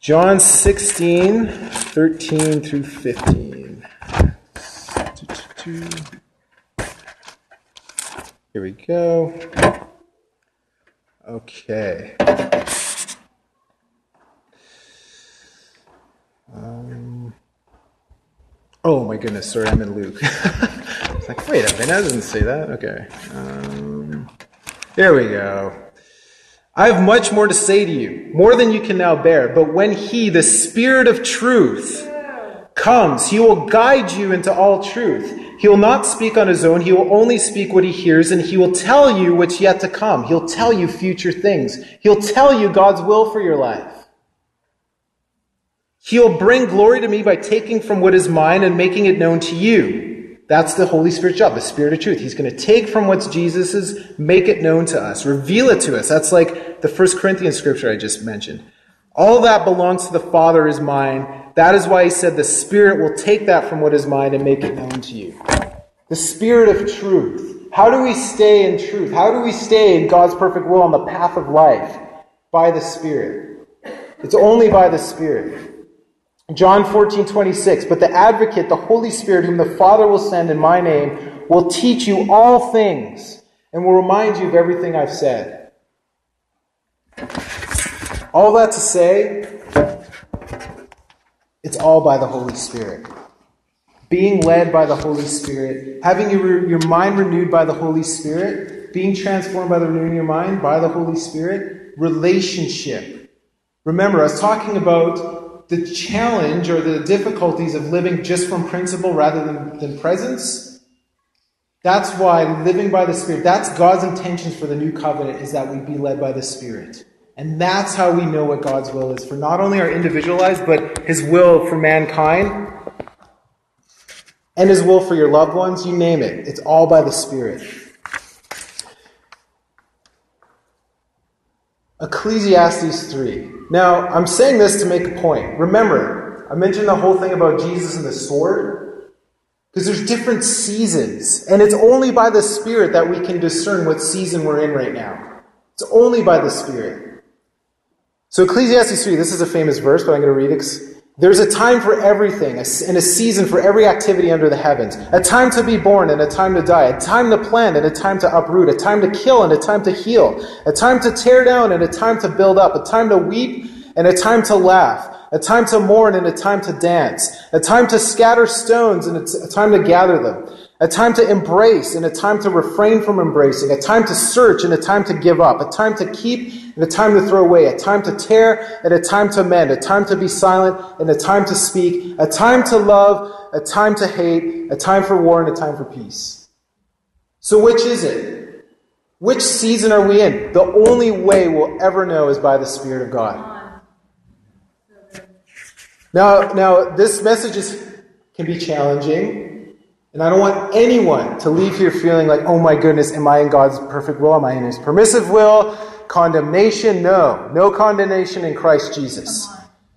John 16, 13 through 15. Here we go. Okay. Oh my goodness, sorry, I'm in Luke. it's like, wait a minute, I didn't say that. Okay. Um, there we go. I have much more to say to you, more than you can now bear. But when He, the Spirit of truth, comes, He will guide you into all truth. He will not speak on His own. He will only speak what He hears, and He will tell you what's yet to come. He'll tell you future things. He'll tell you God's will for your life. He'll bring glory to me by taking from what is mine and making it known to you. That's the Holy Spirit's job, the Spirit of truth. He's going to take from what's Jesus's, make it known to us, reveal it to us. That's like the First Corinthians scripture I just mentioned. All that belongs to the Father is mine. That is why he said the Spirit will take that from what is mine and make it known to you. The Spirit of truth. How do we stay in truth? How do we stay in God's perfect will on the path of life? By the Spirit. It's only by the Spirit. John 14, 26. But the advocate, the Holy Spirit, whom the Father will send in my name, will teach you all things and will remind you of everything I've said. All that to say, it's all by the Holy Spirit. Being led by the Holy Spirit, having your, your mind renewed by the Holy Spirit, being transformed by the renewing of your mind by the Holy Spirit, relationship. Remember, I was talking about the challenge or the difficulties of living just from principle rather than, than presence. That's why living by the Spirit, that's God's intentions for the new covenant, is that we be led by the Spirit. And that's how we know what God's will is for not only our individual lives, but His will for mankind and His will for your loved ones. You name it. It's all by the Spirit. Ecclesiastes 3. Now, I'm saying this to make a point. Remember, I mentioned the whole thing about Jesus and the sword. Because there's different seasons. And it's only by the Spirit that we can discern what season we're in right now. It's only by the Spirit. So, Ecclesiastes 3, this is a famous verse, but I'm going to read it. There's a time for everything, and a season for every activity under the heavens. A time to be born and a time to die. A time to plant and a time to uproot. A time to kill and a time to heal. A time to tear down and a time to build up. A time to weep and a time to laugh. A time to mourn and a time to dance. A time to scatter stones and a time to gather them. A time to embrace and a time to refrain from embracing, a time to search and a time to give up, a time to keep and a time to throw away, a time to tear and a time to mend, a time to be silent and a time to speak, a time to love, a time to hate, a time for war and a time for peace. So which is it? Which season are we in? The only way we'll ever know is by the Spirit of God. Now, now this message is, can be challenging and I don't want anyone to leave here feeling like, oh my goodness, am I in God's perfect will? Am I in His permissive will? Condemnation? No. No condemnation in Christ Jesus.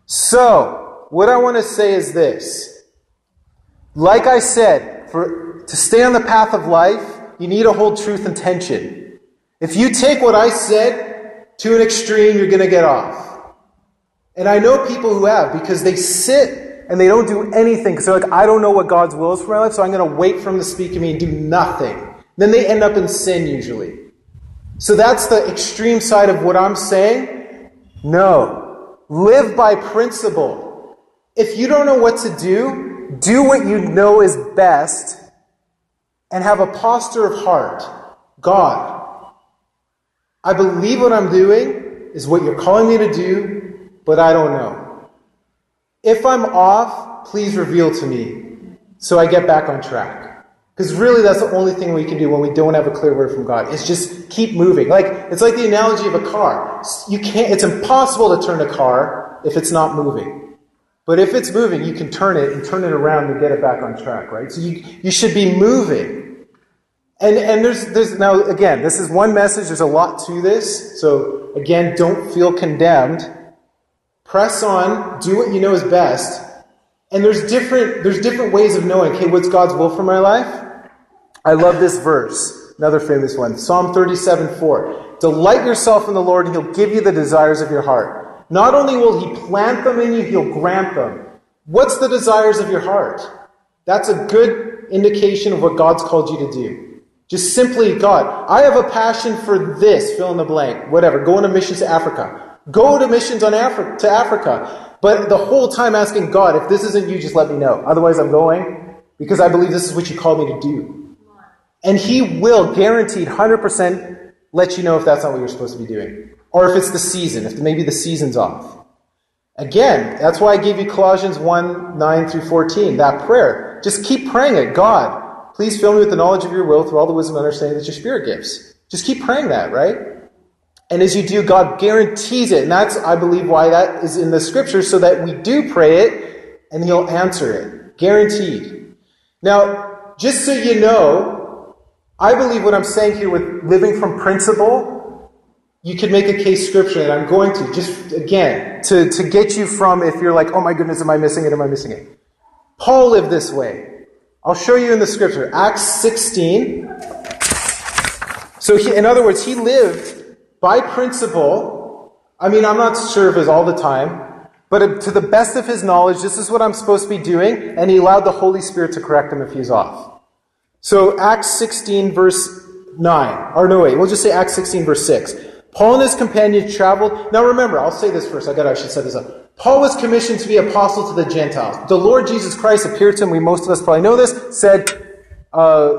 So, what I want to say is this. Like I said, for, to stay on the path of life, you need to hold truth and tension. If you take what I said to an extreme, you're going to get off. And I know people who have because they sit and they don't do anything because they're like, I don't know what God's will is for my life, so I'm going to wait for Him to speak to me and do nothing. Then they end up in sin usually. So that's the extreme side of what I'm saying. No. Live by principle. If you don't know what to do, do what you know is best and have a posture of heart. God, I believe what I'm doing is what you're calling me to do, but I don't know. If I'm off, please reveal to me so I get back on track. Because really, that's the only thing we can do when we don't have a clear word from God. Is just keep moving. Like it's like the analogy of a car. You can't. It's impossible to turn a car if it's not moving. But if it's moving, you can turn it and turn it around and get it back on track, right? So you you should be moving. And and there's there's now again, this is one message. There's a lot to this. So again, don't feel condemned. Press on, do what you know is best. And there's different, there's different ways of knowing, okay, what's God's will for my life? I love this verse, another famous one. Psalm 37 4. Delight yourself in the Lord, and He'll give you the desires of your heart. Not only will He plant them in you, He'll grant them. What's the desires of your heart? That's a good indication of what God's called you to do. Just simply, God, I have a passion for this, fill in the blank, whatever, go on a mission to Africa. Go to missions on Afri- to Africa. But the whole time asking God, if this isn't you, just let me know. Otherwise, I'm going because I believe this is what you called me to do. And He will, guaranteed, 100% let you know if that's not what you're supposed to be doing. Or if it's the season, if maybe the season's off. Again, that's why I gave you Colossians 1 9 through 14, that prayer. Just keep praying it. God, please fill me with the knowledge of your will through all the wisdom and understanding that your Spirit gives. Just keep praying that, right? And as you do, God guarantees it. And that's, I believe, why that is in the scripture, so that we do pray it and He'll answer it. Guaranteed. Now, just so you know, I believe what I'm saying here with living from principle, you could make a case scripture, and I'm going to, just again, to, to get you from if you're like, oh my goodness, am I missing it? Am I missing it? Paul lived this way. I'll show you in the scripture. Acts 16. So, he, in other words, he lived by principle, I mean, I'm not sure if it's all the time, but to the best of his knowledge, this is what I'm supposed to be doing, and he allowed the Holy Spirit to correct him if he's off. So, Acts 16, verse 9. Or no, wait, we'll just say Acts 16, verse 6. Paul and his companions traveled. Now remember, I'll say this first. I got I should set this up. Paul was commissioned to be apostle to the Gentiles. The Lord Jesus Christ appeared to him. We most of us probably know this. Said, uh,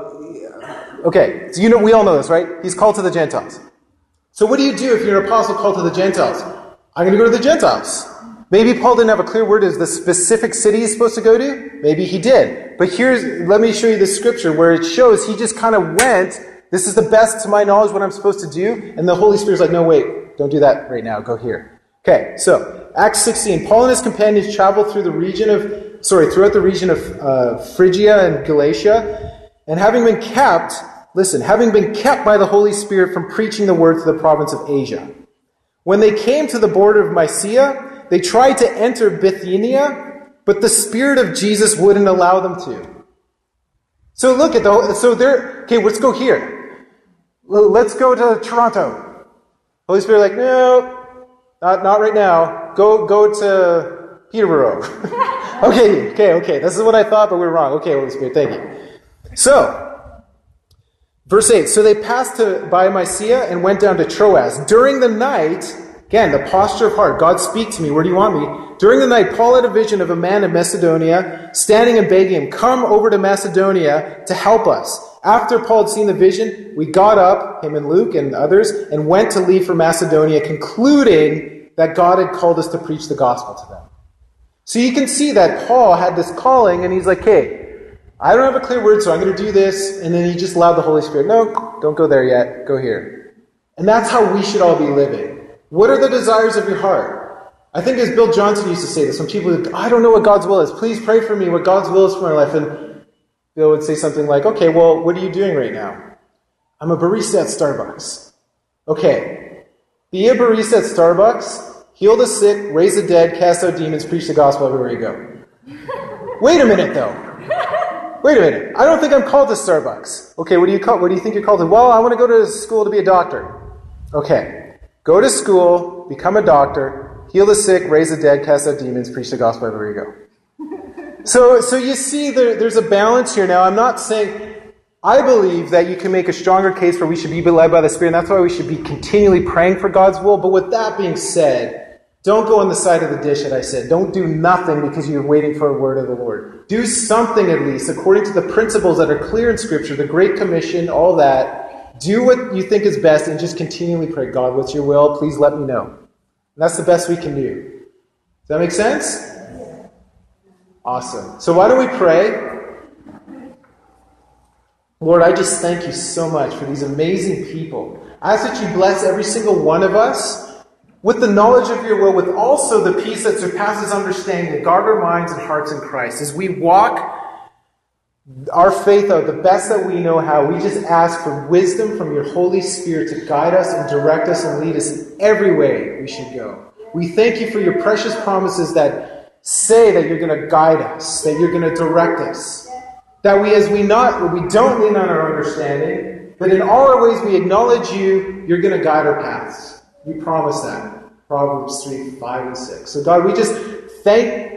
okay, so you know we all know this, right? He's called to the Gentiles. So what do you do if you're an apostle called to the Gentiles? I'm going to go to the Gentiles. Maybe Paul didn't have a clear word as the specific city he's supposed to go to. Maybe he did. But here's, let me show you the scripture where it shows he just kind of went, this is the best to my knowledge what I'm supposed to do. And the Holy Spirit's like, no, wait, don't do that right now. Go here. Okay, so Acts 16. Paul and his companions traveled through the region of, sorry, throughout the region of uh, Phrygia and Galatia. And having been kept Listen, having been kept by the Holy Spirit from preaching the word to the province of Asia. When they came to the border of Mysia, they tried to enter Bithynia, but the Spirit of Jesus wouldn't allow them to. So look at the, so there, okay, let's go here. Let's go to Toronto. Holy Spirit, like, no, not, not right now. Go, go to Peterborough. okay, okay, okay. This is what I thought, but we we're wrong. Okay, Holy Spirit, thank you. So, Verse 8 So they passed to, by Mysia and went down to Troas. During the night, Again, the posture of heart. God, speak to me. Where do you want me? During the night, Paul had a vision of a man in Macedonia standing and begging him, Come over to Macedonia to help us. After Paul had seen the vision, we got up, him and Luke and others, and went to leave for Macedonia, concluding that God had called us to preach the gospel to them. So you can see that Paul had this calling, and he's like, Hey, I don't have a clear word, so I'm going to do this. And then he just allowed the Holy Spirit, No, don't go there yet. Go here. And that's how we should all be living. What are the desires of your heart? I think as Bill Johnson used to say this, when people would, I don't know what God's will is. Please pray for me what God's will is for my life. And Bill would say something like, okay, well, what are you doing right now? I'm a barista at Starbucks. Okay. Be a barista at Starbucks, heal the sick, raise the dead, cast out demons, preach the gospel everywhere you go. Wait a minute though. Wait a minute. I don't think I'm called to Starbucks. Okay, what do you call what do you think you're called to? Well, I want to go to school to be a doctor. Okay. Go to school, become a doctor, heal the sick, raise the dead, cast out demons, preach the gospel everywhere you go. So, so you see, there, there's a balance here. Now, I'm not saying, I believe that you can make a stronger case for we should be led by the Spirit, and that's why we should be continually praying for God's will. But with that being said, don't go on the side of the dish that I said. Don't do nothing because you're waiting for a word of the Lord. Do something at least according to the principles that are clear in Scripture, the Great Commission, all that do what you think is best and just continually pray, God, what's your will? Please let me know. And that's the best we can do. Does that make sense? Awesome. So why don't we pray? Lord, I just thank you so much for these amazing people. I ask that you bless every single one of us with the knowledge of your will, with also the peace that surpasses understanding, guard our minds and hearts in Christ as we walk our faith out the best that we know how. We just ask for wisdom from your Holy Spirit to guide us and direct us and lead us in every way we should go. We thank you for your precious promises that say that you're going to guide us, that you're going to direct us. That we, as we not, we don't lean on our understanding, but in all our ways we acknowledge you, you're going to guide our paths. We promise that. Proverbs 3, 5, and 6. So God, we just thank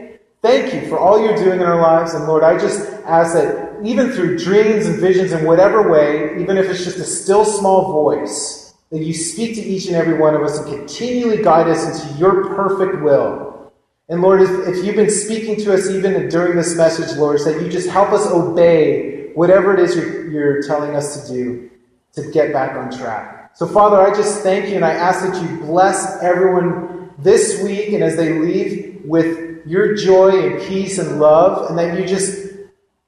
Thank you for all you're doing in our lives. And Lord, I just ask that even through dreams and visions in whatever way, even if it's just a still small voice, that you speak to each and every one of us and continually guide us into your perfect will. And Lord, if you've been speaking to us even during this message, Lord, that you just help us obey whatever it is you're, you're telling us to do to get back on track. So, Father, I just thank you and I ask that you bless everyone this week and as they leave with your joy and peace and love, and that you just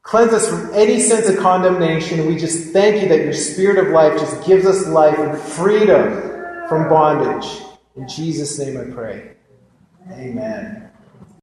cleanse us from any sense of condemnation. We just thank you that your spirit of life just gives us life and freedom from bondage. In Jesus' name I pray. Amen.